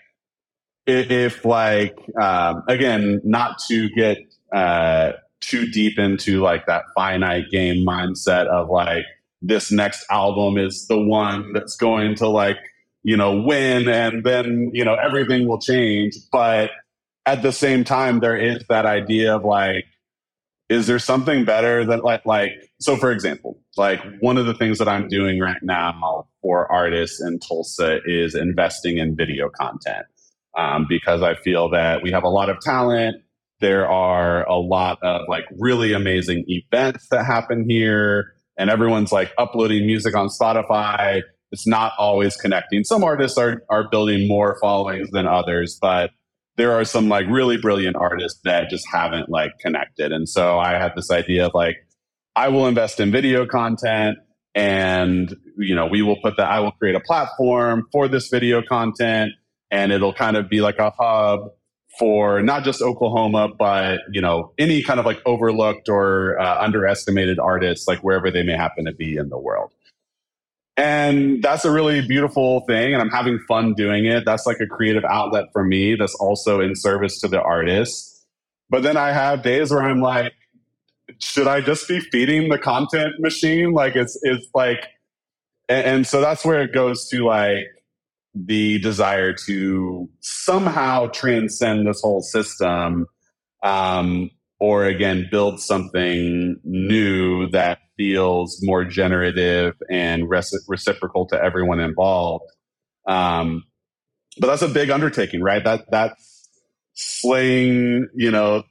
if, like um, again, not to get uh, too deep into like that finite game mindset of like this next album is the one that's going to like you know win and then you know everything will change. But at the same time there is that idea of like is there something better that like like so for example like one of the things that i'm doing right now for artists in tulsa is investing in video content um, because i feel that we have a lot of talent. There are a lot of like really amazing events that happen here and everyone's like uploading music on spotify it's not always connecting some artists are are building more followings than others but there are some like really brilliant artists that just haven't like connected. And so I had this idea of like, I will invest in video content and, you know, we will put that, I will create a platform for this video content and it'll kind of be like a hub for not just Oklahoma, but, you know, any kind of like overlooked or uh, underestimated artists, like wherever they may happen to be in the world. And that's a really beautiful thing. And I'm having fun doing it. That's like a creative outlet for me that's also in service to the artist. But then I have days where I'm like, should I just be feeding the content machine? Like it's it's like and, and so that's where it goes to like the desire to somehow transcend this whole system um, or again build something new that feels more generative and reciprocal to everyone involved. Um, but that's a big undertaking, right? That that's slaying, you know,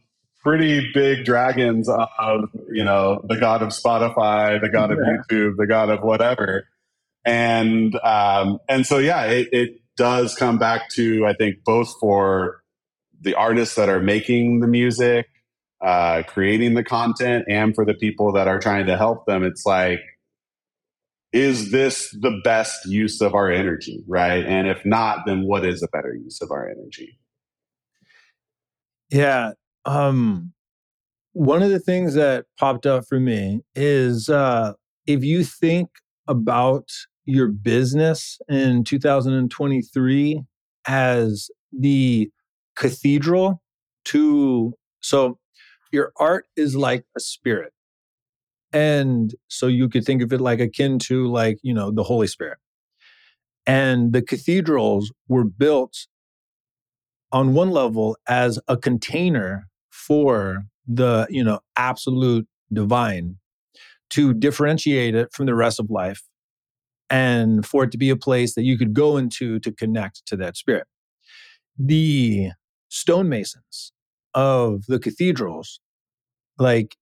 pretty big dragons of, you know, the god of Spotify, the god of YouTube, the god of whatever. And um, and so yeah, it, it does come back to I think both for the artists that are making the music uh, creating the content and for the people that are trying to help them it's like is this the best use of our energy right? And if not then what is a better use of our energy? Yeah um one of the things that popped up for me is uh if you think about your business in 2023 as the cathedral to so your art is like a spirit. And so you could think of it like akin to like, you know, the Holy Spirit. And the cathedrals were built on one level as a container for the, you know, absolute divine to differentiate it from the rest of life and for it to be a place that you could go into to connect to that spirit. The stonemasons of the cathedrals, like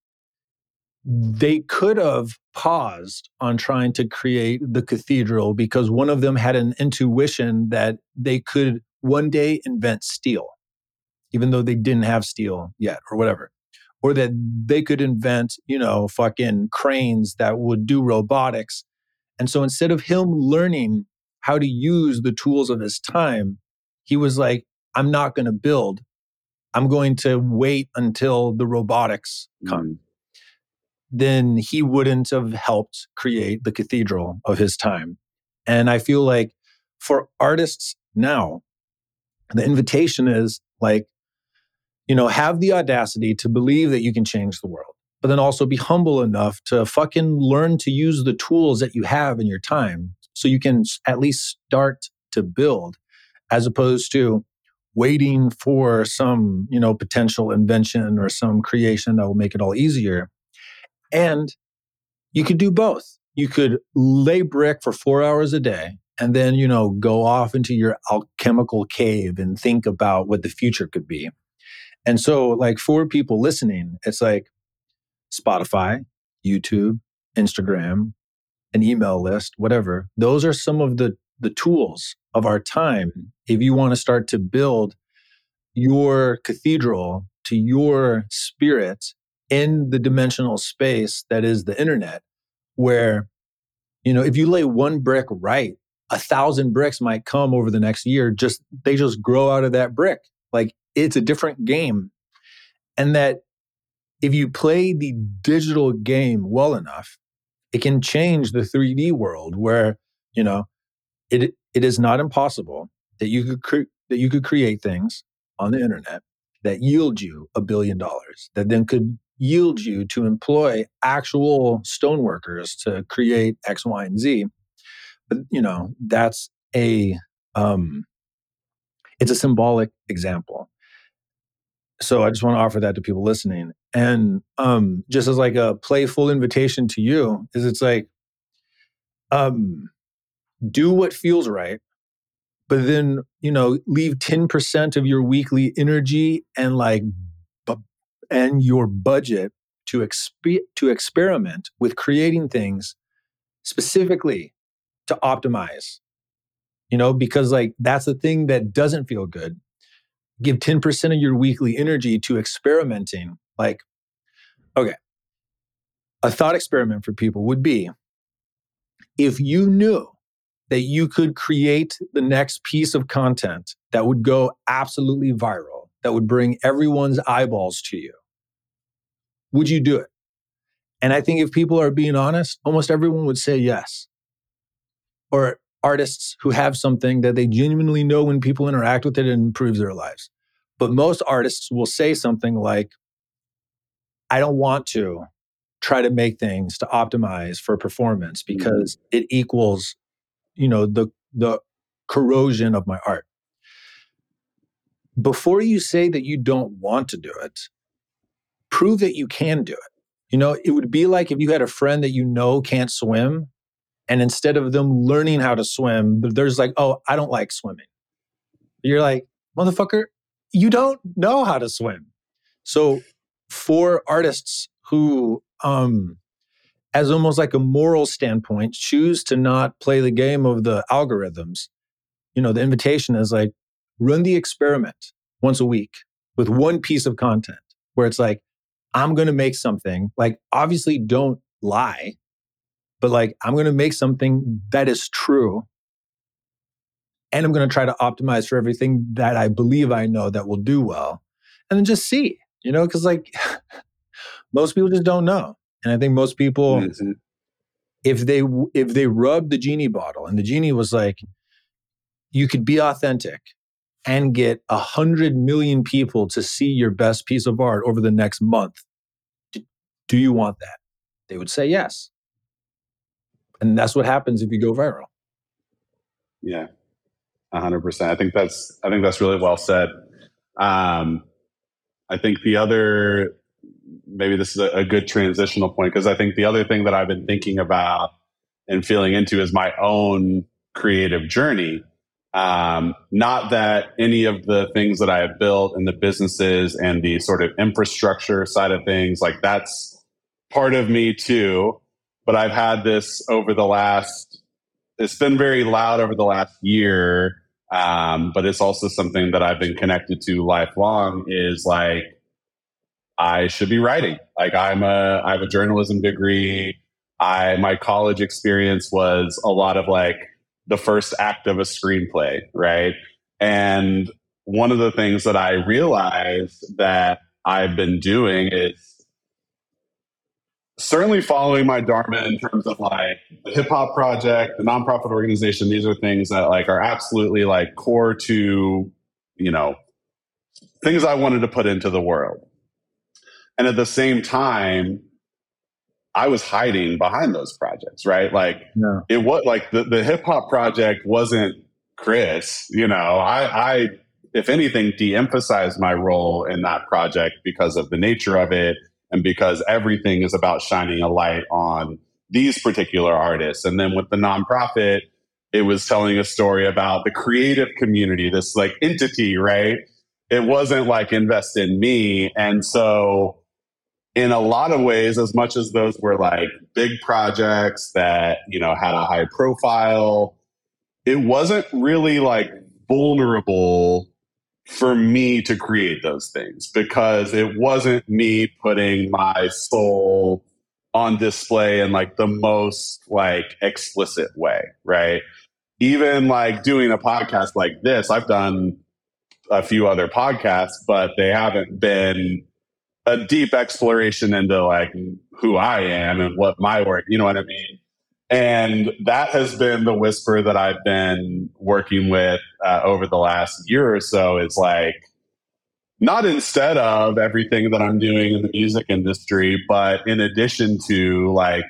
they could have paused on trying to create the cathedral because one of them had an intuition that they could one day invent steel, even though they didn't have steel yet or whatever. Or that they could invent, you know, fucking cranes that would do robotics. And so instead of him learning how to use the tools of his time, he was like, I'm not going to build. I'm going to wait until the robotics come. Mm. Then he wouldn't have helped create the cathedral of his time. And I feel like for artists now, the invitation is like, you know, have the audacity to believe that you can change the world, but then also be humble enough to fucking learn to use the tools that you have in your time so you can at least start to build as opposed to waiting for some, you know, potential invention or some creation that will make it all easier. And you could do both. you could lay brick for four hours a day and then, you know, go off into your alchemical cave and think about what the future could be. And so, like, for people listening, it's like Spotify, YouTube, Instagram, an email list, whatever. Those are some of the, the tools of our time if you want to start to build your cathedral to your spirit in the dimensional space that is the internet, where, you know, if you lay one brick right, a thousand bricks might come over the next year. Just they just grow out of that brick. Like it's a different game. And that if you play the digital game well enough, it can change the 3D world where, you know, it it is not impossible that you could cre- that you could create things on the internet that yield you a billion dollars that then could yield you to employ actual stoneworkers to create X, Y, and Z. But you know, that's a um it's a symbolic example. So I just want to offer that to people listening. And um just as like a playful invitation to you is it's like um do what feels right but then you know leave 10% of your weekly energy and like bu- and your budget to exp- to experiment with creating things specifically to optimize you know because like that's the thing that doesn't feel good. Give 10% of your weekly energy to experimenting like okay a thought experiment for people would be if you knew that you could create the next piece of content that would go absolutely viral, that would bring everyone's eyeballs to you, would you do it? And I think if people are being honest, almost everyone would say yes. Or artists who have something that they genuinely know when people interact with it, it improves their lives. But most artists will say something like, I don't want to try to make things to optimize for performance mm-hmm. because it equals you know the the corrosion of my art. Before you say that you don't want to do it prove that you can do it. You know it would be like if you had a friend that you know can't swim and instead of them learning how to swim there's like oh i don't like swimming. You're like motherfucker you don't know how to swim. So for artists who um as almost like a moral standpoint, choose to not play the game of the algorithms. You know, the invitation is like run the experiment once a week with one piece of content where it's like, I'm going to make something like, obviously, don't lie, but like, I'm going to make something that is true. And I'm going to try to optimize for everything that I believe I know that will do well. And then just see, you know, because like most people just don't know. And I think most people, mm-hmm. if they if they rub the genie bottle, and the genie was like, you could be authentic and get a hundred million people to see your best piece of art over the next month. Do, you want that? They would say yes. And that's what happens if you go viral. Yeah, hundred percent. I think that's I think that's really well said. Um, I think the other maybe this is a, a good transitional point because I think the other thing that I've been thinking about and feeling into is my own creative journey. Um, not that any of the things that I have built and the businesses and the sort of infrastructure side of things, like that's part of me too. But I've had this over the last, it's been very loud over the last year. Um, but it's also something that I've been connected to lifelong is like, I should be writing. Like I'm a I have a journalism degree. I my college experience was a lot of like the first act of a screenplay, right? And one of the things that I realized that I've been doing is certainly following my dharma in terms of like the hip hop project, the nonprofit organization. These are things that like are absolutely like core to, you know, things I wanted to put into the world. And at the same time, I was hiding behind those projects, right? Like yeah. it was like the, the hip hop project wasn't Chris, you know, I, I, if anything, de-emphasized my role in that project because of the nature of it and because everything is about shining a light on these particular artists. And then with the nonprofit, it was telling a story about the creative community, this like entity, right? It wasn't like invest in me. And so, in a lot of ways, as much as those were like big projects that, you know, had a high profile, it wasn't really like vulnerable for me to create those things because it wasn't me putting my soul on display in like the most like explicit way, right? Even like doing a podcast like this, I've done a few other podcasts, but they haven't been a deep exploration into like who I am and what my work, you know what I mean? And that has been the whisper that I've been working with uh, over the last year or so. It's like, not instead of everything that I'm doing in the music industry, but in addition to like,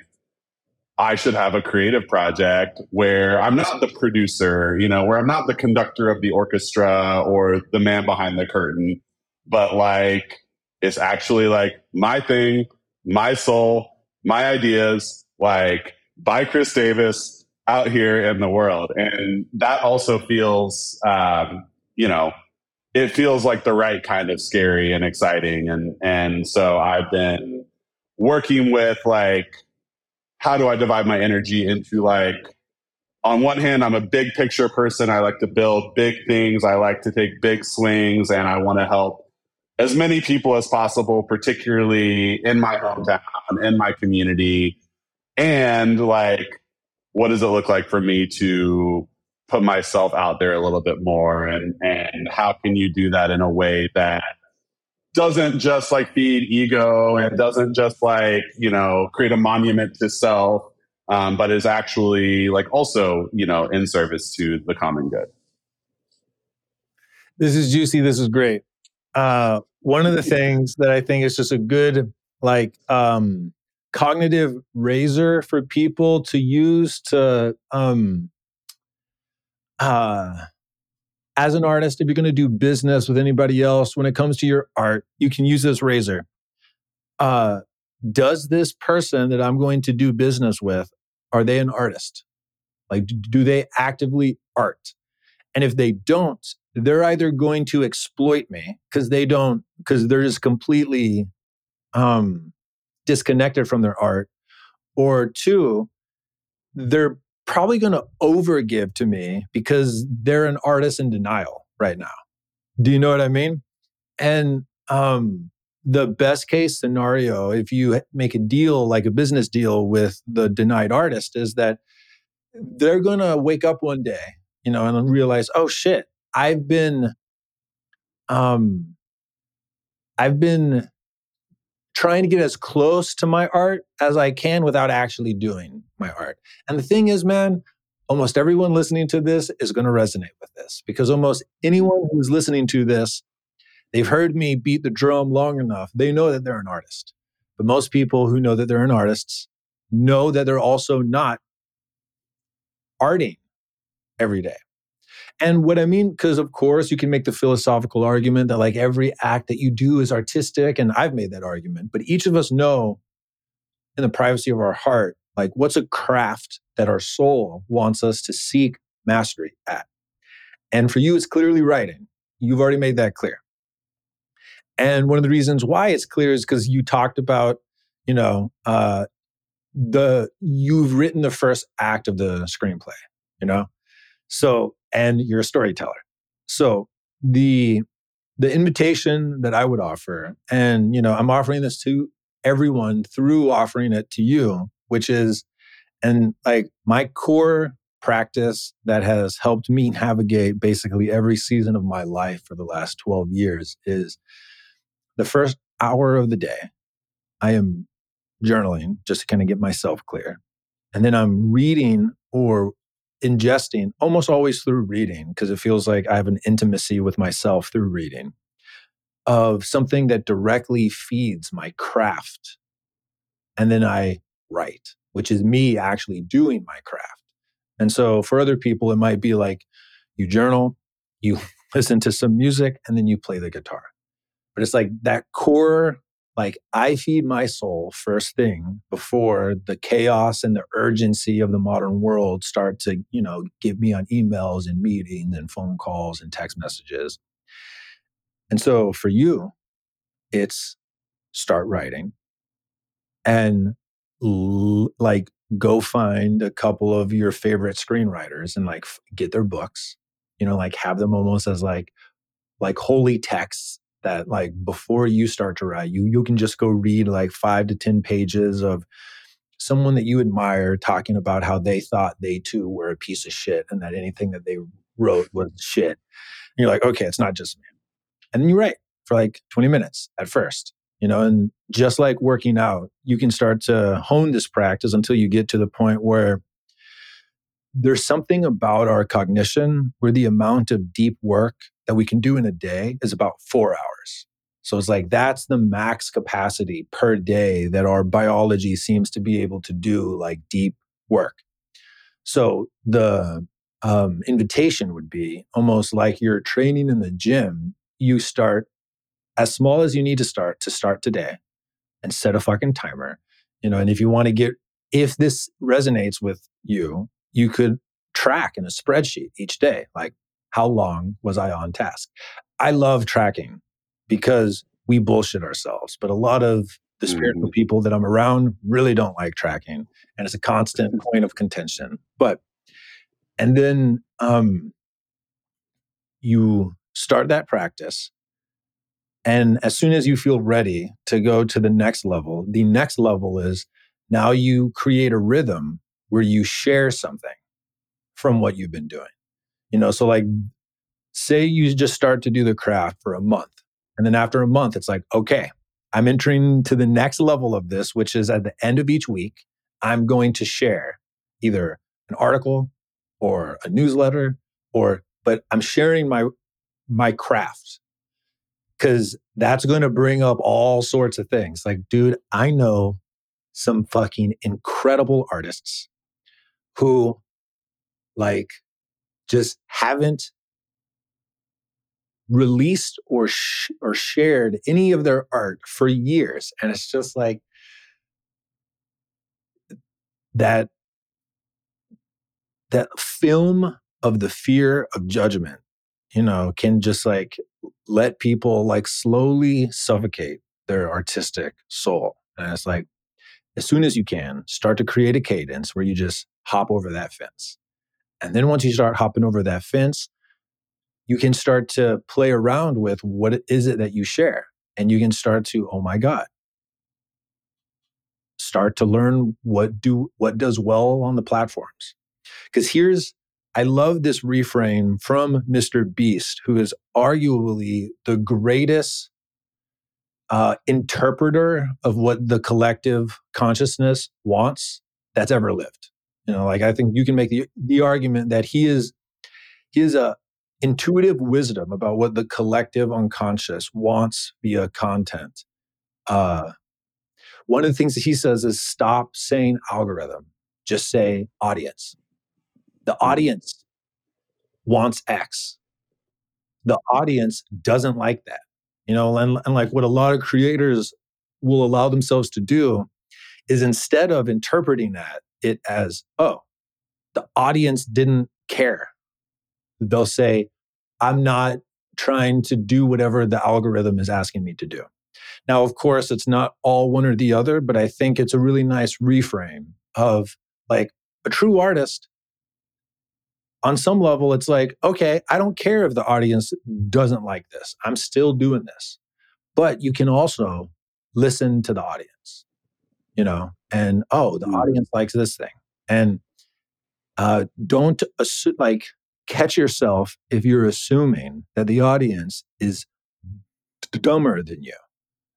I should have a creative project where I'm not the producer, you know, where I'm not the conductor of the orchestra or the man behind the curtain, but like, it's actually like my thing, my soul, my ideas, like, by Chris Davis out here in the world. And that also feels, um, you know, it feels like the right kind of scary and exciting. And, and so I've been working with like, how do I divide my energy into like, on one hand, I'm a big picture person. I like to build big things. I like to take big swings and I want to help as many people as possible, particularly in my hometown, in my community, and like what does it look like for me to put myself out there a little bit more? And and how can you do that in a way that doesn't just like feed ego and doesn't just like you know create a monument to self um, but is actually like also you know in service to the common good? This is juicy. This is great. Uh, one of the things that i think is just a good like um cognitive razor for people to use to um uh as an artist if you're going to do business with anybody else when it comes to your art you can use this razor. Uh does this person that i'm going to do business with are they an artist? Like do they actively art and if they don't they're either going to exploit me because they don't because they're just completely um disconnected from their art, or two, they're probably going to overgive to me because they're an artist in denial right now. Do you know what I mean? And um, the best case scenario, if you make a deal like a business deal with the denied artist, is that they're going to wake up one day, you know, and realize, oh shit, I've been, um, I've been trying to get as close to my art as I can without actually doing my art. And the thing is, man, almost everyone listening to this is going to resonate with this because almost anyone who's listening to this, they've heard me beat the drum long enough. They know that they're an artist. But most people who know that they're an artist know that they're also not arting every day. And what I mean, because of course you can make the philosophical argument that like every act that you do is artistic. And I've made that argument, but each of us know in the privacy of our heart, like what's a craft that our soul wants us to seek mastery at. And for you, it's clearly writing. You've already made that clear. And one of the reasons why it's clear is because you talked about, you know, uh, the you've written the first act of the screenplay, you know, so, and you're a storyteller. So the the invitation that I would offer, and you know, I'm offering this to everyone through offering it to you, which is, and like my core practice that has helped me navigate basically every season of my life for the last 12 years is the first hour of the day, I am journaling just to kind of get myself clear. And then I'm reading or ingesting almost always through reading because it feels like I have an intimacy with myself through reading of something that directly feeds my craft. And then I write, which is me actually doing my craft. And so for other people, it might be like you journal, you listen to some music, and then you play the guitar. But it's like that core like I feed my soul first thing before the chaos and the urgency of the modern world start to, you know, give me on emails and meetings and phone calls and text messages. And so for you, it's start writing and l- like go find a couple of your favorite screenwriters and like f- get their books you know like have them almost as like like holy texts that like before you start to write you you can just go read like 5 to 10 pages of someone that you admire talking about how they thought they too were a piece of shit and that anything that they wrote was shit. And you're like okay it's not just me. And then you write for like 20 minutes at first you know and just like working out you can start to hone this practice until you get to the point where there's something about our cognition where the amount of deep work that we can do in a day is about four hours. So it's like that's the max capacity per day that our biology seems to be able to do like deep work. So the um, invitation would be almost like you're training in the gym. You start as small as you need to start to start today and set a fucking timer. You know, and if you want to get, if this resonates with you, you could track in a spreadsheet each day, like how long was I on task? I love tracking because we bullshit ourselves, but a lot of the spiritual mm-hmm. people that I'm around really don't like tracking. And it's a constant point of contention. But, and then um, you start that practice. And as soon as you feel ready to go to the next level, the next level is now you create a rhythm where you share something from what you've been doing. You know, so like say you just start to do the craft for a month. And then after a month, it's like, okay, I'm entering to the next level of this, which is at the end of each week, I'm going to share either an article or a newsletter or but I'm sharing my my craft cuz that's going to bring up all sorts of things. Like dude, I know some fucking incredible artists who like just haven't released or sh- or shared any of their art for years. And it's just like that that film of the fear of judgment you know can just like let people like slowly suffocate their artistic soul. And it's like as soon as you can start to create a cadence where you just hop over that fence and then once you start hopping over that fence, you can start to play around with what is it that you share. And you can start to, oh my God, start to learn what do what does well on the platforms. Because here's I love this reframe from Mr. Beast, who is arguably the greatest uh, interpreter of what the collective consciousness wants that's ever lived. You know, like I think you can make the the argument that he is he is a intuitive wisdom about what the collective unconscious wants via content. Uh, one of the things that he says is stop saying algorithm, just say audience. The hmm. audience wants X. The audience doesn't like that. You know, and, and like what a lot of creators will allow themselves to do is instead of interpreting that it as, oh, the audience didn't care. They'll say, I'm not trying to do whatever the algorithm is asking me to do. Now, of course, it's not all one or the other, but I think it's a really nice reframe of like a true artist. On some level, it's like, okay, I don't care if the audience doesn't like this. I'm still doing this. But you can also listen to the audience you know, and oh, the mm. audience likes this thing. And uh, don't assume, like catch yourself if you're assuming that the audience is dumber than you.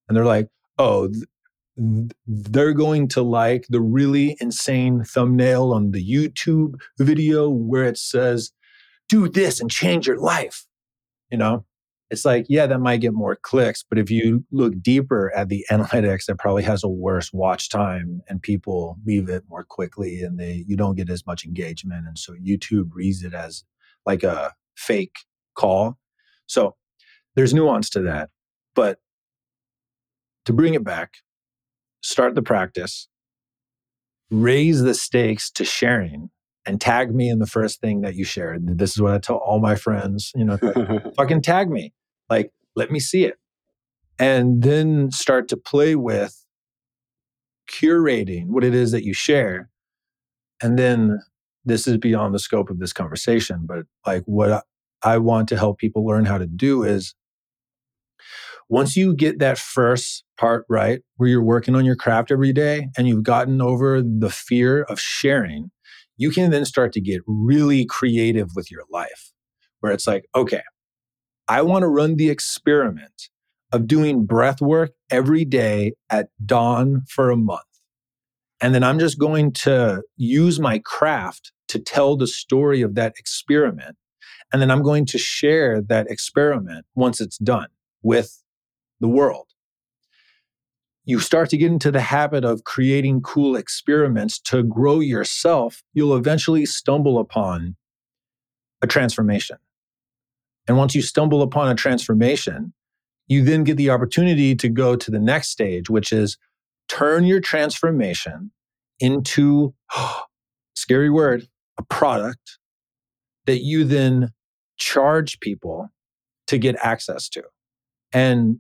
And they're like, oh, th- they're going to like the really insane thumbnail on the YouTube video where it says, do this and change your life. You know, it's like, yeah, that might get more clicks, but if you look deeper at the analytics, that probably has a worse watch time and people leave it more quickly and they you don't get as much engagement. And so YouTube reads it as like a fake call. So there's nuance to that. But to bring it back, start the practice, raise the stakes to sharing and tag me in the first thing that you shared. This is what I tell all my friends, you know, fucking tag me. Like, let me see it. And then start to play with curating what it is that you share. And then this is beyond the scope of this conversation, but like what I want to help people learn how to do is once you get that first part right, where you're working on your craft every day and you've gotten over the fear of sharing, you can then start to get really creative with your life, where it's like, okay, I want to run the experiment of doing breath work every day at dawn for a month. And then I'm just going to use my craft to tell the story of that experiment. And then I'm going to share that experiment once it's done with the world. You start to get into the habit of creating cool experiments to grow yourself, you'll eventually stumble upon a transformation. And once you stumble upon a transformation, you then get the opportunity to go to the next stage, which is turn your transformation into scary word, a product that you then charge people to get access to. And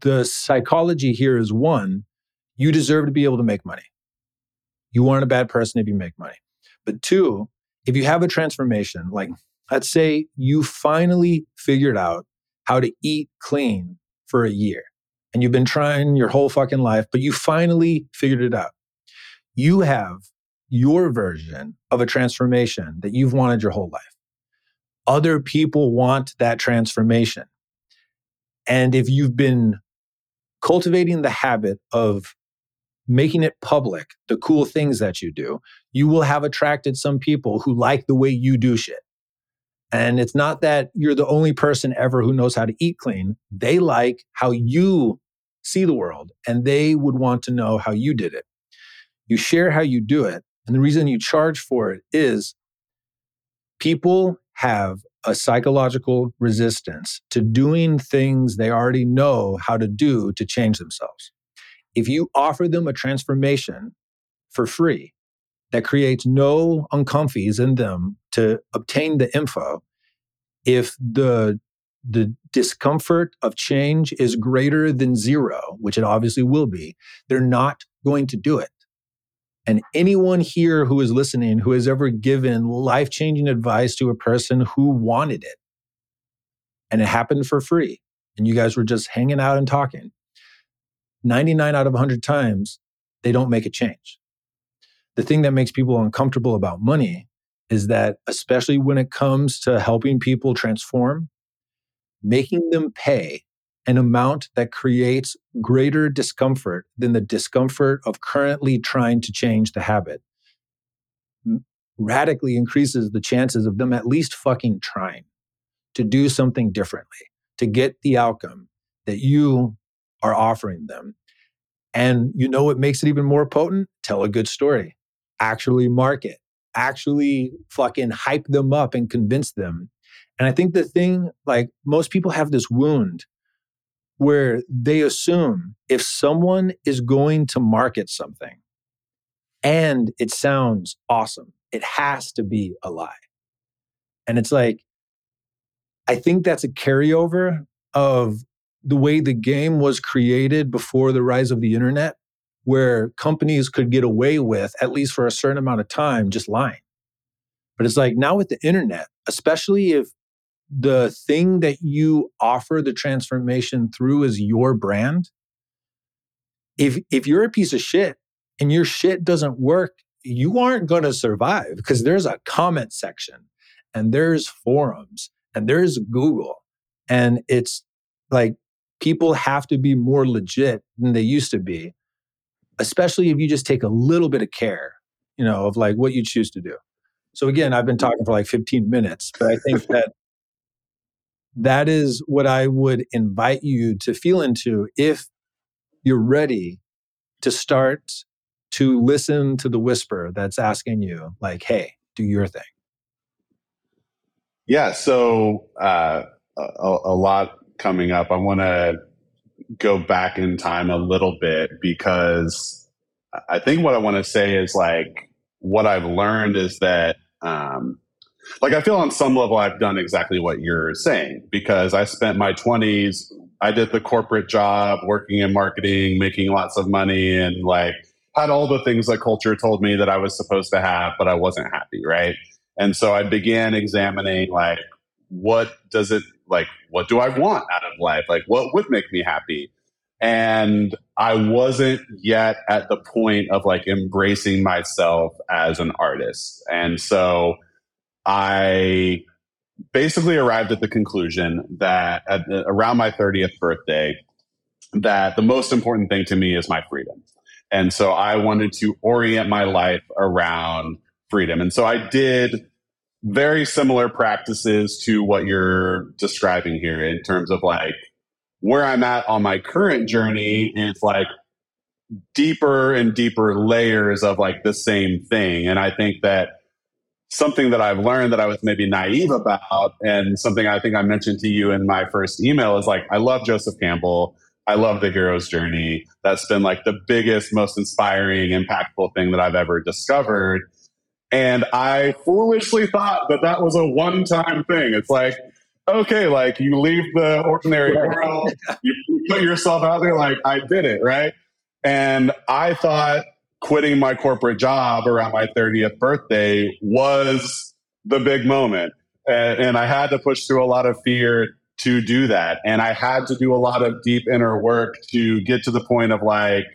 the psychology here is one, you deserve to be able to make money. You aren't a bad person if you make money. But two, if you have a transformation, like let's say you finally figured out how to eat clean for a year and you've been trying your whole fucking life, but you finally figured it out. You have your version of a transformation that you've wanted your whole life. Other people want that transformation. And if you've been cultivating the habit of making it public, the cool things that you do, you will have attracted some people who like the way you do shit. And it's not that you're the only person ever who knows how to eat clean. They like how you see the world and they would want to know how you did it. You share how you do it. And the reason you charge for it is people have a psychological resistance to doing things they already know how to do to change themselves. If you offer them a transformation for free, that creates no uncomfies in them to obtain the info if the the discomfort of change is greater than zero which it obviously will be they're not going to do it. And anyone here who is listening who has ever given life-changing advice to a person who wanted it and it happened for free and you guys were just hanging out and talking 99 out of 100 times they don't make a change. The thing that makes people uncomfortable about money is that, especially when it comes to helping people transform, making them pay an amount that creates greater discomfort than the discomfort of currently trying to change the habit radically increases the chances of them at least fucking trying to do something differently, to get the outcome that you are offering them. And you know what makes it even more potent? Tell a good story actually market, actually fucking hype them up and convince them. And I think the thing, like most people have this wound where they assume if someone is going to market something and it sounds awesome, it has to be a lie. And it's like, I think that's a carryover of the way the game was created before the rise of the internet, where companies could get away with, at least for a certain amount of time, just lying. But it's like now with the internet, especially if the thing that you offer the transformation through is your brand, if if you're a piece of shit and your shit doesn't work, you aren't going to survive because there's a comment section and there's forums and there's Google and it's like people have to be more legit than they used to be especially if you just take a little bit of care, you know, of like what you choose to do. So again, I've been talking for like 15 minutes, but I think that that is what I would invite you to feel into if you're ready to start to listen to the whisper that's asking you like, "Hey, do your thing." Yeah, so uh, a, a lot coming up. I want to go back in time a little bit because I think what I want to say is like what I've learned is that um, like I feel on some level I've done exactly what you're saying because I spent my 20s I did the corporate job working in marketing making lots of money and like had all the things that culture told me that I was supposed to have but I wasn't happy right? And so I began examining like what does it like what do I want out of life like what would make me happy and I wasn't yet at the point of like embracing myself as an artist and so I basically arrived at the conclusion that at the, around my 30th birthday, that the most important thing to me is my freedom. And so I wanted to orient my life around freedom. And so I did very similar practices to what you're describing here in terms of like where I'm at on my current journey It's like deeper and deeper layers of like the same thing. And I think that something that I've learned that I was maybe naive about, and something I think I mentioned to you in my first email is like, I love Joseph Campbell. I love the hero's journey. That's been like the biggest, most inspiring, impactful thing that I've ever discovered. And I foolishly thought that that was a one time thing. It's like, okay, like you leave the ordinary world, you put yourself out there, like, I did it, right? And I thought quitting my corporate job around my 30th birthday was the big moment. And, and, I had to push through a lot of fear to do that. And I had to do a lot of deep inner work to get to the point of like,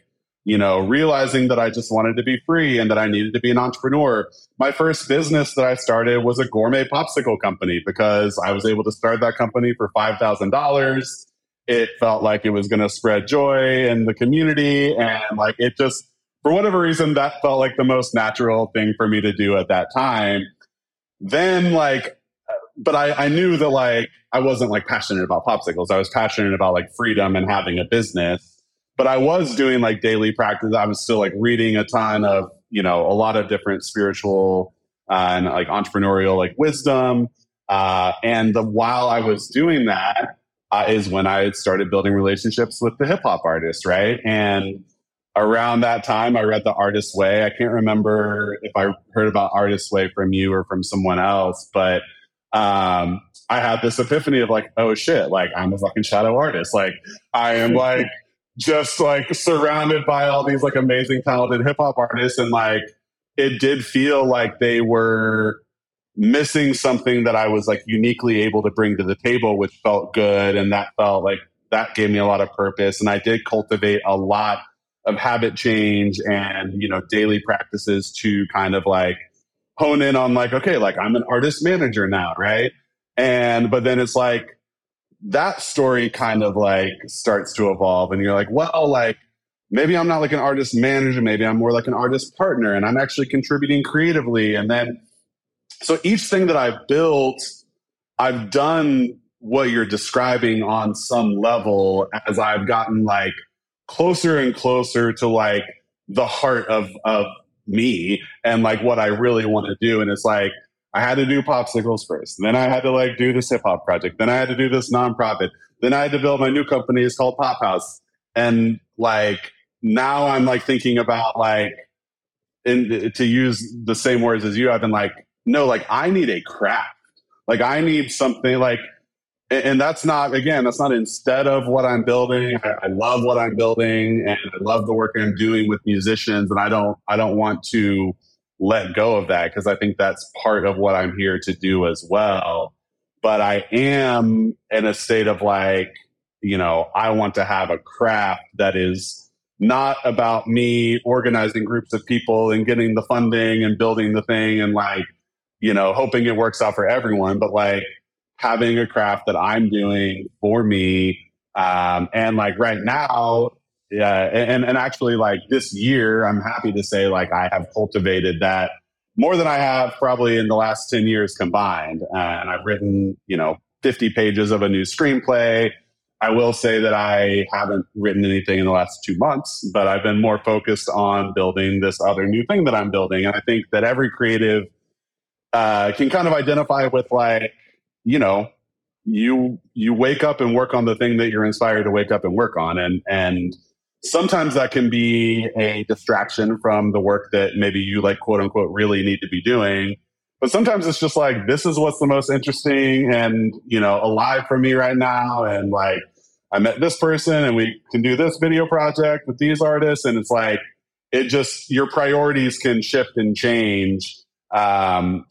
you know, realizing that I just wanted to be free and that I needed to be an entrepreneur. My first business that I started was a gourmet popsicle company because I was able to start that company for $5,000. It felt like it was going to spread joy in the community. And like it just, for whatever reason, that felt like the most natural thing for me to do at that time. Then, like, but I, I knew that like I wasn't like passionate about popsicles. I was passionate about like freedom and having a business. But I was doing like daily practice. I was still like reading a ton of, you know, a lot of different spiritual uh, and like entrepreneurial like wisdom. Uh, and the, while I was doing that, uh, is when I started building relationships with the hip hop artists, right? And around that time, I read The Artist's Way. I can't remember if I heard about Artist's Way from you or from someone else, but um, I had this epiphany of like, oh shit, like I'm a fucking shadow artist. Like I am like just like surrounded by all these like amazing talented hip hop artists and like it did feel like they were missing something that I was like uniquely able to bring to the table, which felt good. And that felt like that gave me a lot of purpose. And I did cultivate a lot of habit change and you know daily practices to kind of like hone in on like okay like i'm an artist manager now right and but then it's like that story kind of like starts to evolve and you're like well like maybe i'm not like an artist manager maybe i'm more like an artist partner and i'm actually contributing creatively and then so each thing that i've built i've done what you're describing on some level as i've gotten like closer and closer to like the heart of of me and like what I really want to do. And it's like I had to do popsicles first. Then I had to like do this hip hop project. Then I had to do this nonprofit. Then I had to build my new company. It's called Pop House. And like now I'm like thinking about like in uh, to use the same words as you, I've been like, no, like I need a craft. Like I need something like and that's not again that's not instead of what i'm building I, I, love what i'm building and i love the work i'm doing with musicians and i don't i don't want to let go of that because i think that's part of what i'm here to do as well but i am in a state of like you know i want to have a craft that is not about me organizing groups of people and getting the funding and building the thing and like you know hoping it works out for everyone but like having a craft that I'm doing for me. Um, and like right now, yeah, and, and actually like this year, I'm happy to say like I have cultivated that more than I have probably in the last 10 years combined. Uh, and I've written, you know, 50 pages of a new screenplay. I will say that I haven't written anything in the last two months, but I've been more focused on building this other new thing that I'm building. And I think that every creative uh, can kind of identify with like, you know, you you wake up and work on the thing that you're inspired to wake up and work on and and sometimes that can be a distraction from the work that maybe you like quote unquote really need to be doing. But sometimes it's just like this is what's the most interesting and you know alive for me right now. And like i met this person and we can do this video project with these artists. And it's like it just your priorities can shift and change um,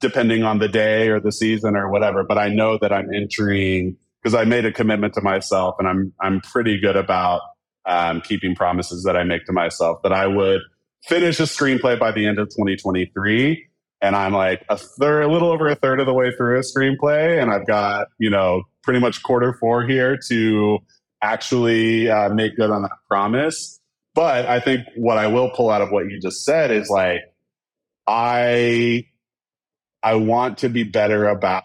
depending on the day or the season or whatever. But i know that i'm entering because i made a commitment to myself and i'm i'm pretty good about um, keeping promises that I make to myself that I would finish a screenplay by the end of 2023. And I'm like a third, a little over a third of the way through a screenplay, and I've got you know pretty much quarter four here to actually uh, make good on that promise. But I think what I will pull out of what you just said is like I I want to be better about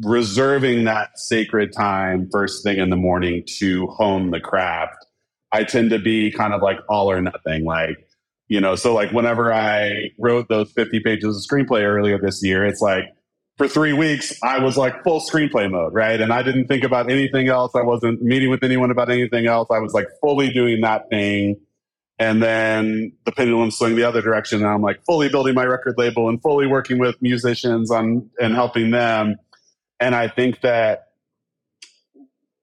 reserving that sacred time first thing in the morning to hone the craft, I tend to be kind of like all or nothing. Like, you know, so like whenever I wrote those 50 pages of screenplay earlier this year, it's like for three weeks, I was like full screenplay mode, right? And I didn't think about anything else. I wasn't meeting with anyone about anything else. I was like fully doing that thing. And then the pendulum swung the other direction. And I'm like fully building my record label and fully working with musicians on and helping them and I think that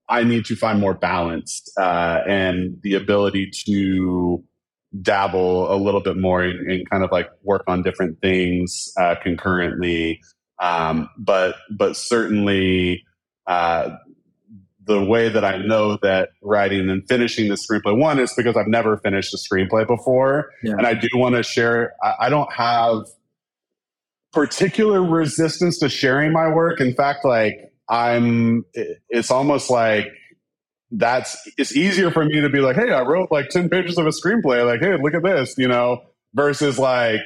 I need to find more balance uh, and the ability to dabble a little bit more and, kind of like work on different things uh, concurrently. Um, but but certainly uh, the way that I know that writing and finishing the screenplay one is because I've never finished a screenplay before, yeah. and I do want to share. I, I don't have particular resistance to sharing my work. In fact, like I'm, it's almost like that's, it's easier for me to be like, hey, I wrote like 10 pages of a screenplay. Like, hey, look at this, you know, versus like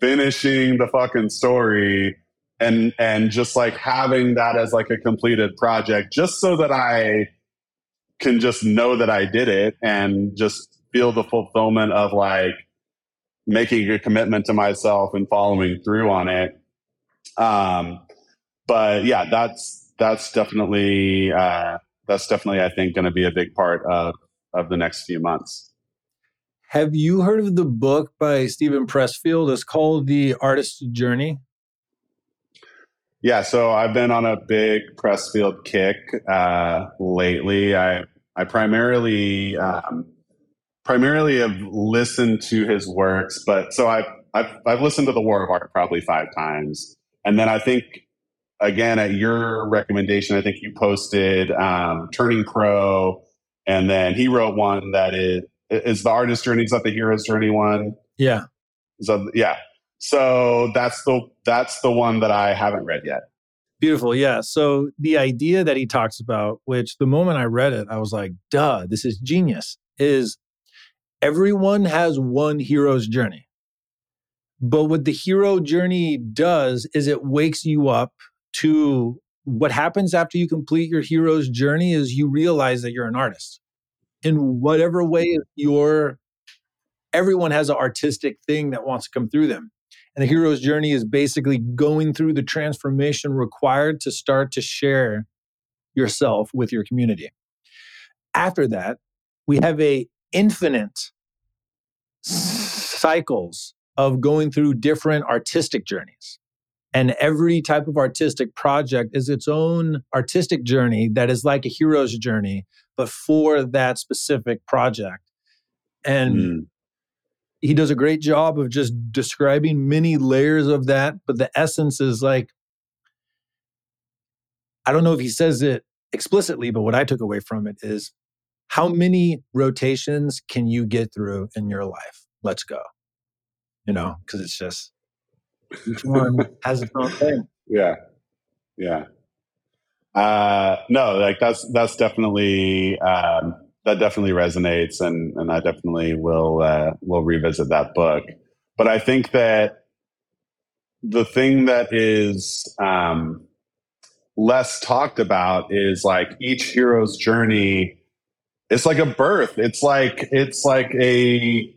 finishing the fucking story and, and just like having that as like a completed project just so that I can just know that I did it and just feel the fulfillment of like, making a commitment to myself and following through on it. Um, but yeah, that's that's definitely uh, that's definitely I think going to be a big part of of the next few months. Have you heard of the book by Steven Pressfield? It's called The Artist's Journey. Yeah, so I've been on a big Pressfield kick uh, lately. I I primarily um, primarily have listened to his works, but so I've, I've, I've listened to The War of Art probably five times. And then I think, again, at your recommendation, I think you posted um, Turning Pro, and then he wrote one that is, is the artist journey, is that the hero's journey one? Yeah. So, yeah. So that's the that's the one that I haven't read yet. Beautiful. Yeah. So the idea that he talks about, which the moment I read it, I was like, duh, this is genius, is everyone has one hero's journey. But what the hero journey does is it wakes you up to what happens after you complete your hero's journey is you realize that you're an artist. In whatever way you're everyone has an artistic thing that wants to come through them. And the hero's journey is basically going through the transformation required to start to share yourself with your community. After that, we have a infinite cycles of going through different artistic journeys. And every type of artistic project is its own artistic journey that is like a hero's journey, but for that specific project. And mm. he does a great job of just describing many layers of that. But the essence is like, I don't know if he says it explicitly, but what I took away from it is how many rotations can you get through in your life? Let's go. You know, because it's just each one has its own thing. Yeah. Yeah. Uh, no, like that's that's definitely um, that definitely resonates, and and I definitely will uh, will revisit that book. But I think that the thing that is um, less talked about is like each hero's journey it's like a birth. It's like it's like a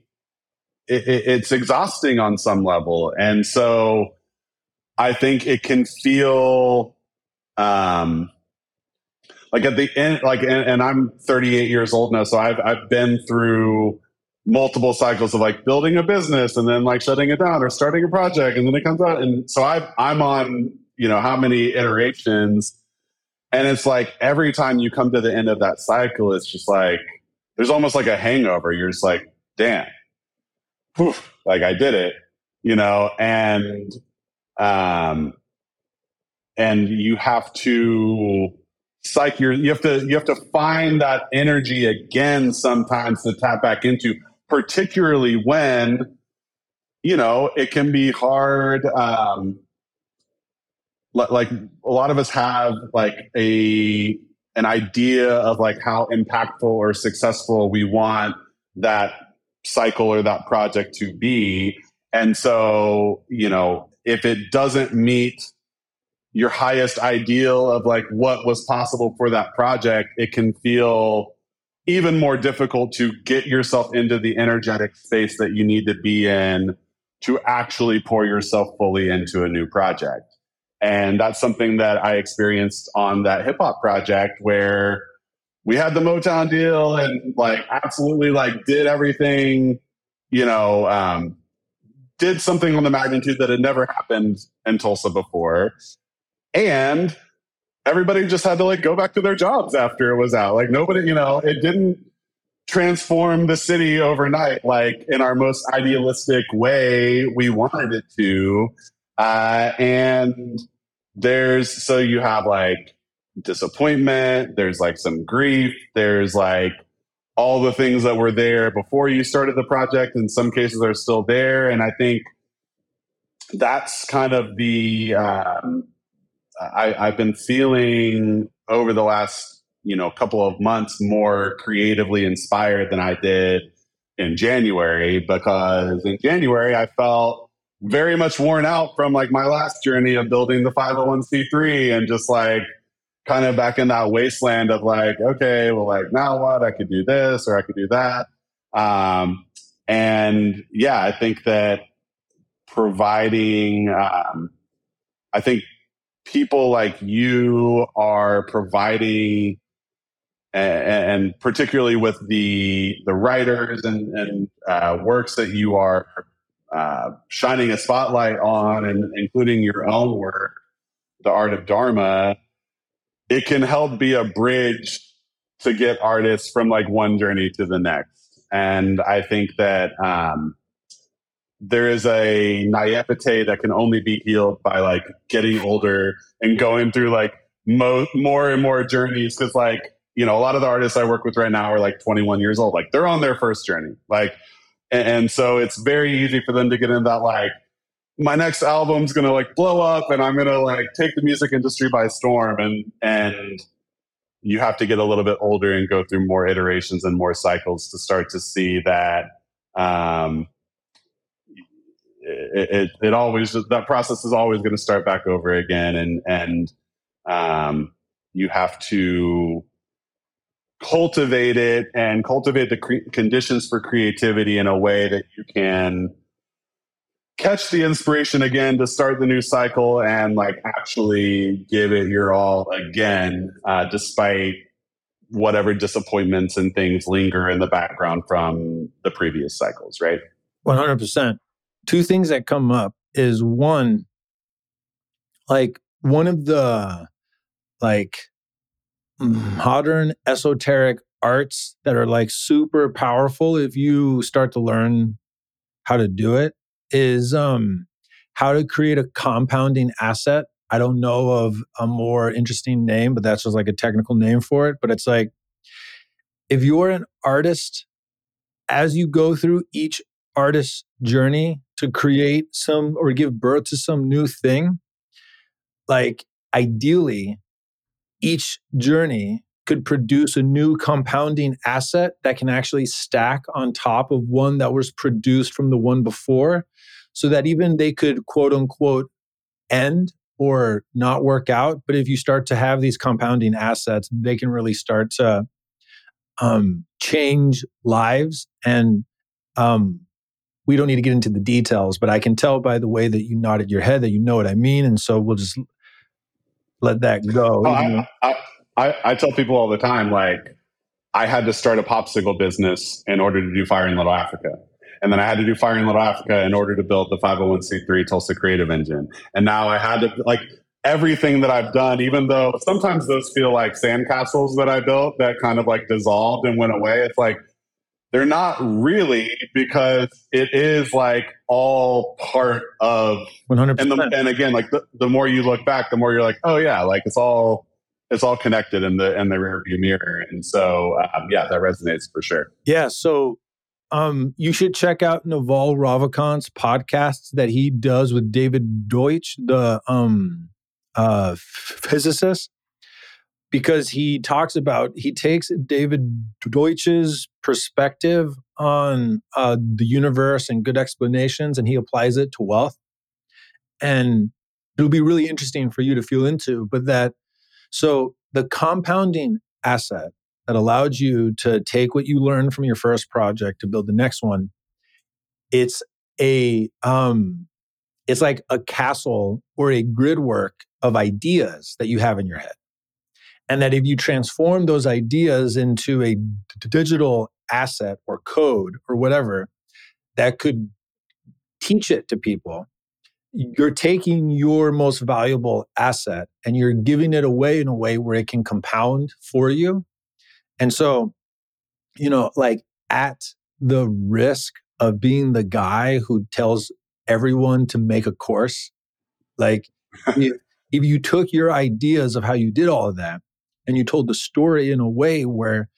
it, it's exhausting on some level, and so I think it can feel um, like at the end, like, and, and, I'm 38 years old now, so I've I've been through multiple cycles of like building a business and then like shutting it down or starting a project and then it comes out, and so I I'm on you know how many iterations, and it's like every time you come to the end of that cycle, it's just like there's almost like a hangover. You're just like, damn, like I did it, you know, and um, and you have to psych your you have to you have to find that energy again sometimes to tap back into particularly when you know it can be hard um like a lot of us have like a an idea of like how impactful or successful we want that cycle or that project to be and so you know if it doesn't meet your highest ideal of like what was possible for that project, it can feel even more difficult to get yourself into the energetic space that you need to be in to actually pour yourself fully into a new project. And that's something that I experienced on that hip hop project where we had the Motown deal and like absolutely like did everything, you know, um, did something on the magnitude that had never happened in Tulsa before and everybody just had to like go back to their jobs after it was out. Like nobody, you know, it didn't transform the city overnight like in our most idealistic way we wanted it to. Uh, and there's so you have like disappointment, there's like some grief, there's like all the things that were there before you started the project in some cases are still there and i think that's kind of the um, I, I've been feeling over the last you know couple of months more creatively inspired than I did in January because in January I felt very much worn out from like my last journey of building the 501c3 and just like kind of back in that wasteland of like okay well like now what? I could do this or I could do that. Um, and yeah I think that providing um, I think people like you are providing and, particularly with the the writers and, and uh, works that you are uh, shining a spotlight on and including your own work the art of dharma it can help be a bridge to get artists from like one journey to the next and i think that um, there is a naivete that can only be healed by like getting older and going through like mo- more and more journeys. Cause like, you know, a lot of the artists I work with right now are like 21 years old. Like they're on their first journey. Like, and, so it's very easy for them to get in that like, my next album's gonna like blow up and I'm gonna like take the music industry by storm and and you have to get a little bit older and go through more iterations and more cycles to start to see that um, it, it, it always that process is always going to start back over again and and um, you have to cultivate it and cultivate the cre- conditions for creativity in a way that you can catch the inspiration again to start the new cycle and like actually give it your all again uh, despite whatever disappointments and things linger in the background from the previous cycles right? 100% two things that come up is one, like one of the like modern esoteric arts that are like super powerful if you start to learn how to do it is um how to create a compounding asset. I don't know of a more interesting name, but that's just like a technical name for it. But it's like if you're an artist, as you go through each artist's journey to create some or give birth to some new thing, like ideally, each journey could produce a new compounding asset that can actually stack on top of one that was produced from the one before so that even they could quote unquote end or not work out but if you start to have these compounding assets they can really start to um, change lives and um, we don't need to get into the details, but I can tell by the way that you nodded your head that you know what I mean. And so we'll just let that go. Oh, I, I, I, I tell people all the time, like, I had to start a popsicle business in order to do Fire in Little Africa. And then I had to do Fire in Little Africa in order to build the 501c3 Tulsa Creative Engine. And now I had to, like, everything that I've done, even though sometimes those feel like sandcastles that I built that kind of like dissolved and went away. It's like, they're not really because it is like all part of 100%. And, the, and again, like the, the more you look back, the more you're like, oh yeah, like it's all it's all connected in the in the rearview mirror. And so um, yeah, that resonates for sure. Yeah. So um, you should check out Naval Ravikant's podcasts that he does with David Deutsch, the um, uh, physicist because he talks about he takes David Deutsch's perspective on uh, the universe and good explanations, and he applies it to wealth. And it'll be really interesting for you to feel into. But that so the compounding asset that allowed you to take what you learned from your first project to build the next one, it's a um, it's like a castle or a grid work of ideas that you have in your head and that if you transform those ideas into a d- digital asset or code or whatever that could teach it to people, you're taking your most valuable asset and you're giving it away in a way where it can compound for you. And so, you know, like at the risk of being the guy who tells everyone to make a course, like if, if you took your ideas of how you did all of that and you told the story in a way where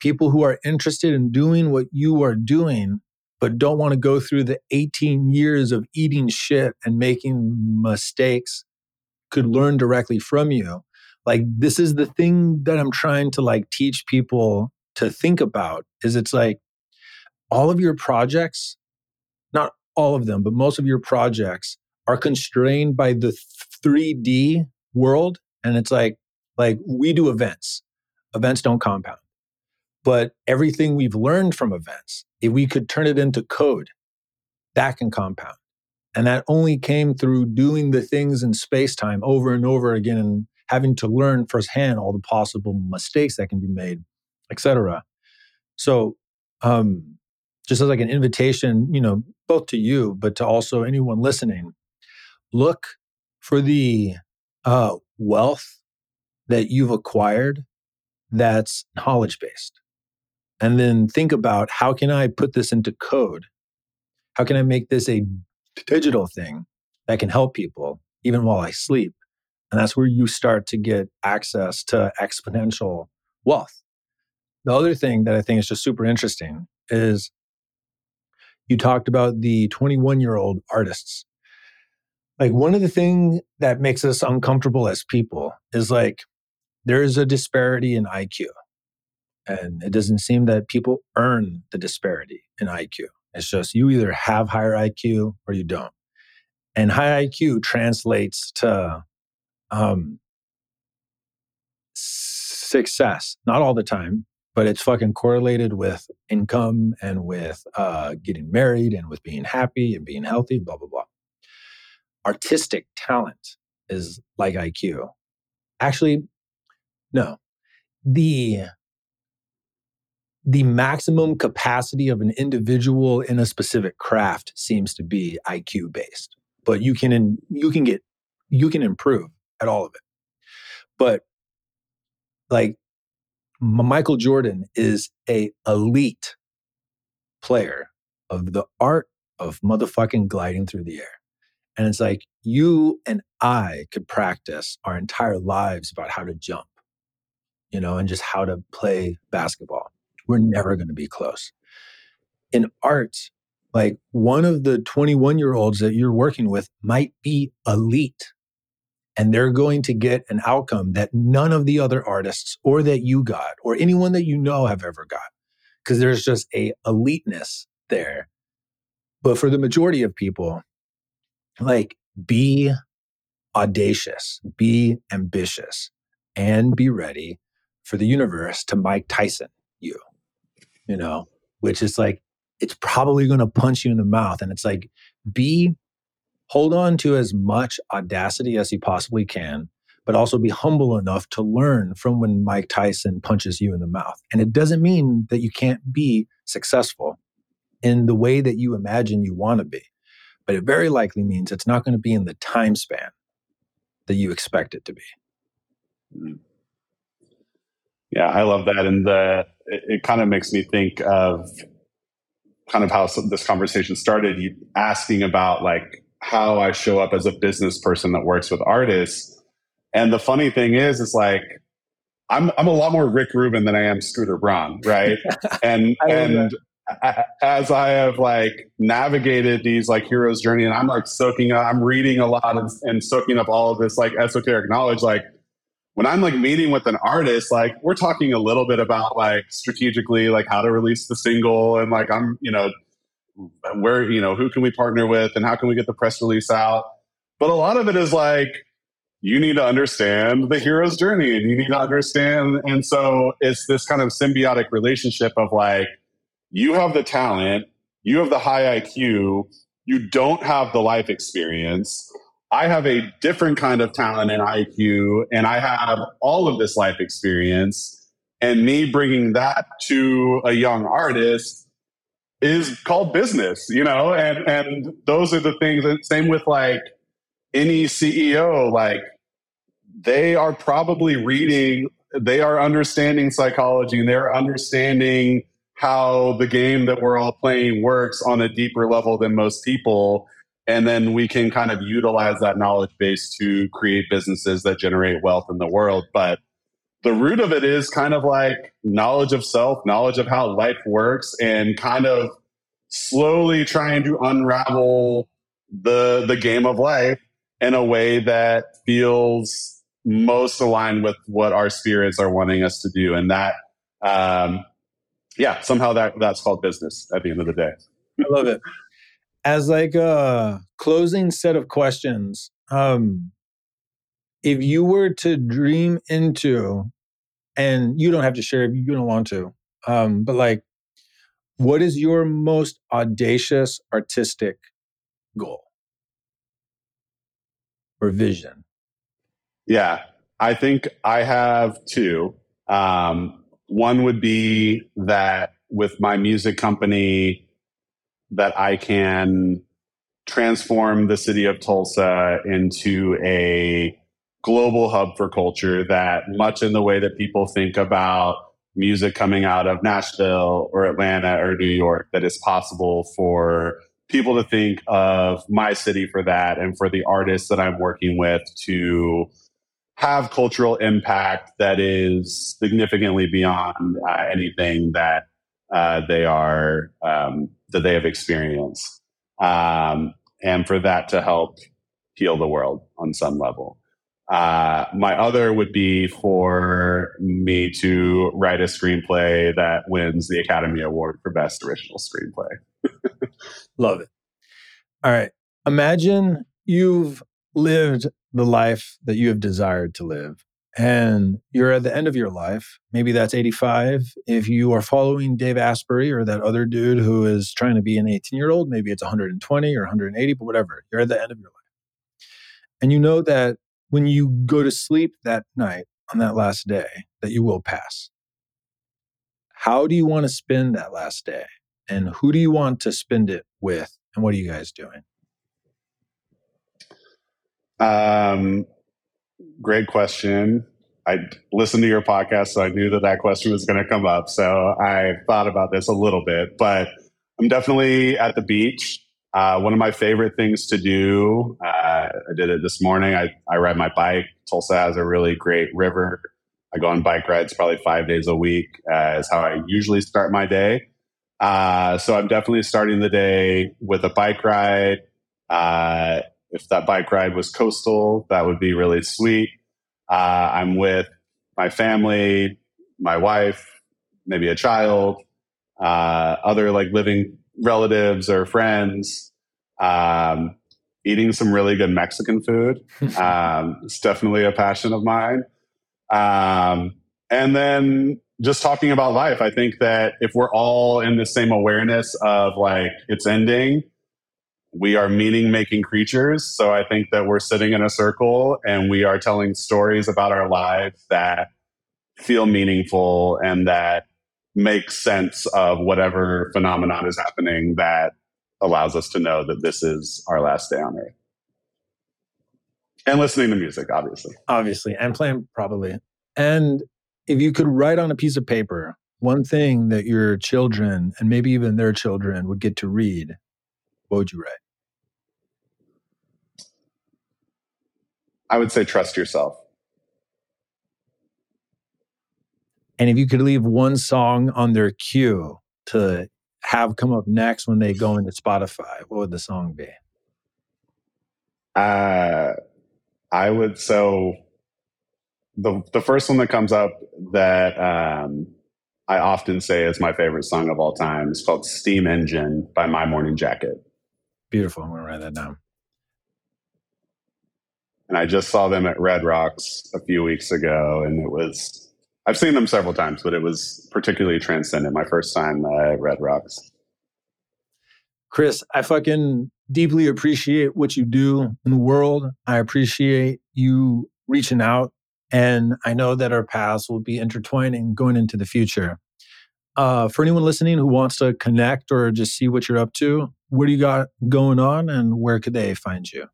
people who are interested in doing what you are doing but don't want to go through the 18 years of eating shit and making mistakes could learn directly from you. Like this is the thing that i'm trying to like teach people to think about is it's like all of your projects not all of them but most of your projects are constrained by the 3d world and it's like like we do events, events don't compound. But everything we've learned from events, if we could turn it into code, that can compound. And that only came through doing the things in space time over and over again and having to learn firsthand all the possible mistakes that can be made, etc. So, um, just as like an invitation, you know, both to you, but to also anyone listening, look for the uh, wealth that you've acquired that's knowledge based. And then think about how can I put this into code? How can I make this a digital thing that can help people even while I sleep? And that's where you start to get access to exponential wealth. The other thing that I think is just super interesting is you talked about the 21 year old artists. Like one of the things that makes us uncomfortable as people is like there is a disparity in IQ. And it doesn't seem that people earn the disparity in IQ. It's just you either have higher IQ or you don't. And high IQ translates to um, success, not all the time, but it's fucking correlated with income and with uh, getting married and with being happy and being healthy, blah, blah, blah. Artistic talent is like IQ. Actually, no. The the maximum capacity of an individual in a specific craft seems to be IQ based. But you can you can get you can improve at all of it. But like Michael Jordan is a elite player of the art of motherfucking gliding through the air. And it's like you and I could practice our entire lives about how to jump you know, and just how to play basketball. We're never going to be close. In art, like one of the 21 year olds that you're working with might be elite and they're going to get an outcome that none of the other artists or that you got or anyone that you know have ever got because there's just a eliteness there but for the majority of people like be audacious be ambitious and be ready for the universe to Mike Tyson you, you know, which is like, it's probably going to punch you in the mouth. And it's like, be, hold on to as much audacity as you possibly can, but also be humble enough to learn from when Mike Tyson punches you in the mouth. And it doesn't mean that you can't be successful in the way that you imagine you want to be, but it very likely means it's not going to be in the time span that you expect it to be. Mm-hmm. Yeah, I love that. And the, it, it kind of makes me think of kind of how this conversation started, you asking about like how I show up as a business person that works with artists. And the funny thing is, it's like I'm I'm a lot more Rick Rubin than I am Scooter Braun, right? and and as I have like navigated these like hero's journey, and I'm like soaking up, I'm reading a lot and, and soaking up all of this like esoteric knowledge, like when I'm like meeting with an artist, like we're talking a little bit about like strategically, like how to release the single and like I'm, you know, where, you know, who can we partner with and how can we get the press release out? But a lot of it is like, you need to understand the hero's journey and you need to understand. And so it's this kind of symbiotic relationship of like, you have the talent, you have the high IQ, you don't have the life experience I have a different kind of talent and IQ, and I have all of this life experience. And me bringing that to a young artist is called business, you know? And, and those are the things, and same with like any CEO, like they are probably reading, they are understanding psychology and they're understanding how the game that we're all playing works on a deeper level than most people and then we can kind of utilize that knowledge base to create businesses that generate wealth in the world. But the root of it is kind of like knowledge of self knowledge of how life works and kind of slowly trying to unravel the the game of life in a way that feels most aligned with what our spirits are wanting us to do. And that um yeah somehow that that's called business at the end of the day. I love it as like a closing set of questions um if you were to dream into and you don't have to share if you don't want to um but like what is your most audacious artistic goal? Or vision? Yeah i think i have two. Um one would be that with my music company that I can transform the city of Tulsa into a global hub for culture that much in the way that people think about music coming out of Nashville or Atlanta or New York that is possible for people to think of my city for that and for the artists that I'm working with to have cultural impact that is significantly beyond uh, anything that uh, they are um, that they have experienced, um, and for that to help heal the world on some level. Uh, my other would be for me to write a screenplay that wins the Academy Award for Best Original Screenplay. Love it. All right. Imagine you've lived the life that you have desired to live and you're at the end of your life. Maybe that's 85. If you are following Dave Asprey or that other dude who is trying to be an 18 year old, maybe it's 120 or 180, but whatever. You're at the end of your life. And you know that when you go to sleep that night on that last day, that you will pass. How do you want to spend that last day? And who do you want to spend it with? And what are you guys doing? Um, great question. I listened to your podcast, so I knew that that question was going to come up. So I thought about this a little bit, but I'm definitely at the beach. Uh, one of my favorite things to do, uh, I did it this morning. I, I ride my bike. Tulsa has a really great river. I go on bike rides probably five days a week, uh, is how I usually start my day. Uh, so I'm definitely starting the day with a bike ride. Uh, if that bike ride was coastal, that would be really sweet. Uh, I'm with my family, my wife, maybe a child, uh, other like living relatives or friends. Um, eating some really good Mexican food. Um, it's definitely a passion of mine. Um, and then just talking about life, I think that if we're all in the same awareness of like it's ending, we are meaning making creatures. So I think that we're sitting in a circle and we are telling stories about our lives that feel meaningful and that make sense of whatever phenomenon is happening that allows us to know that this is our last day on earth. And listening to music, obviously. Obviously, and playing probably. And if you could write on a piece of paper one thing that your children and maybe even their children would get to read, what would you write? I would say trust yourself. And if you could leave one song on their queue to have come up next when they go into Spotify, what would the song be? Uh, I would so the the first one that comes up that um, I often say is my favorite song of all time is called "Steam Engine" by My Morning Jacket. Beautiful. I'm gonna write that down. And I just saw them at Red Rocks a few weeks ago, and it was I've seen them several times, but it was particularly transcendent. My first time uh, at Red Rocks. Chris, I fucking deeply appreciate what you do in the world. I appreciate you reaching out, and I know that our paths will be intertwining going into the future. Uh, for anyone listening who wants to connect or just see what you're up to, what do you got going on, and where could they find you?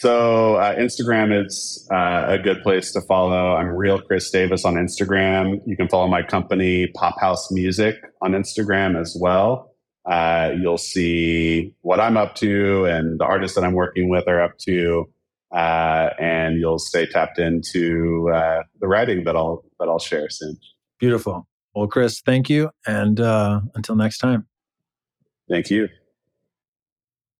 So uh, Instagram is uh, a good place to follow. I'm real Chris Davis on Instagram. You can follow my company Pop House Music on Instagram as well. Uh, you'll see what I'm up to and the artists that I'm working with are up to, uh, and you'll stay tapped into uh, the writing that I'll that I'll share soon. Beautiful. Well, Chris, thank you, and uh, until next time. Thank you.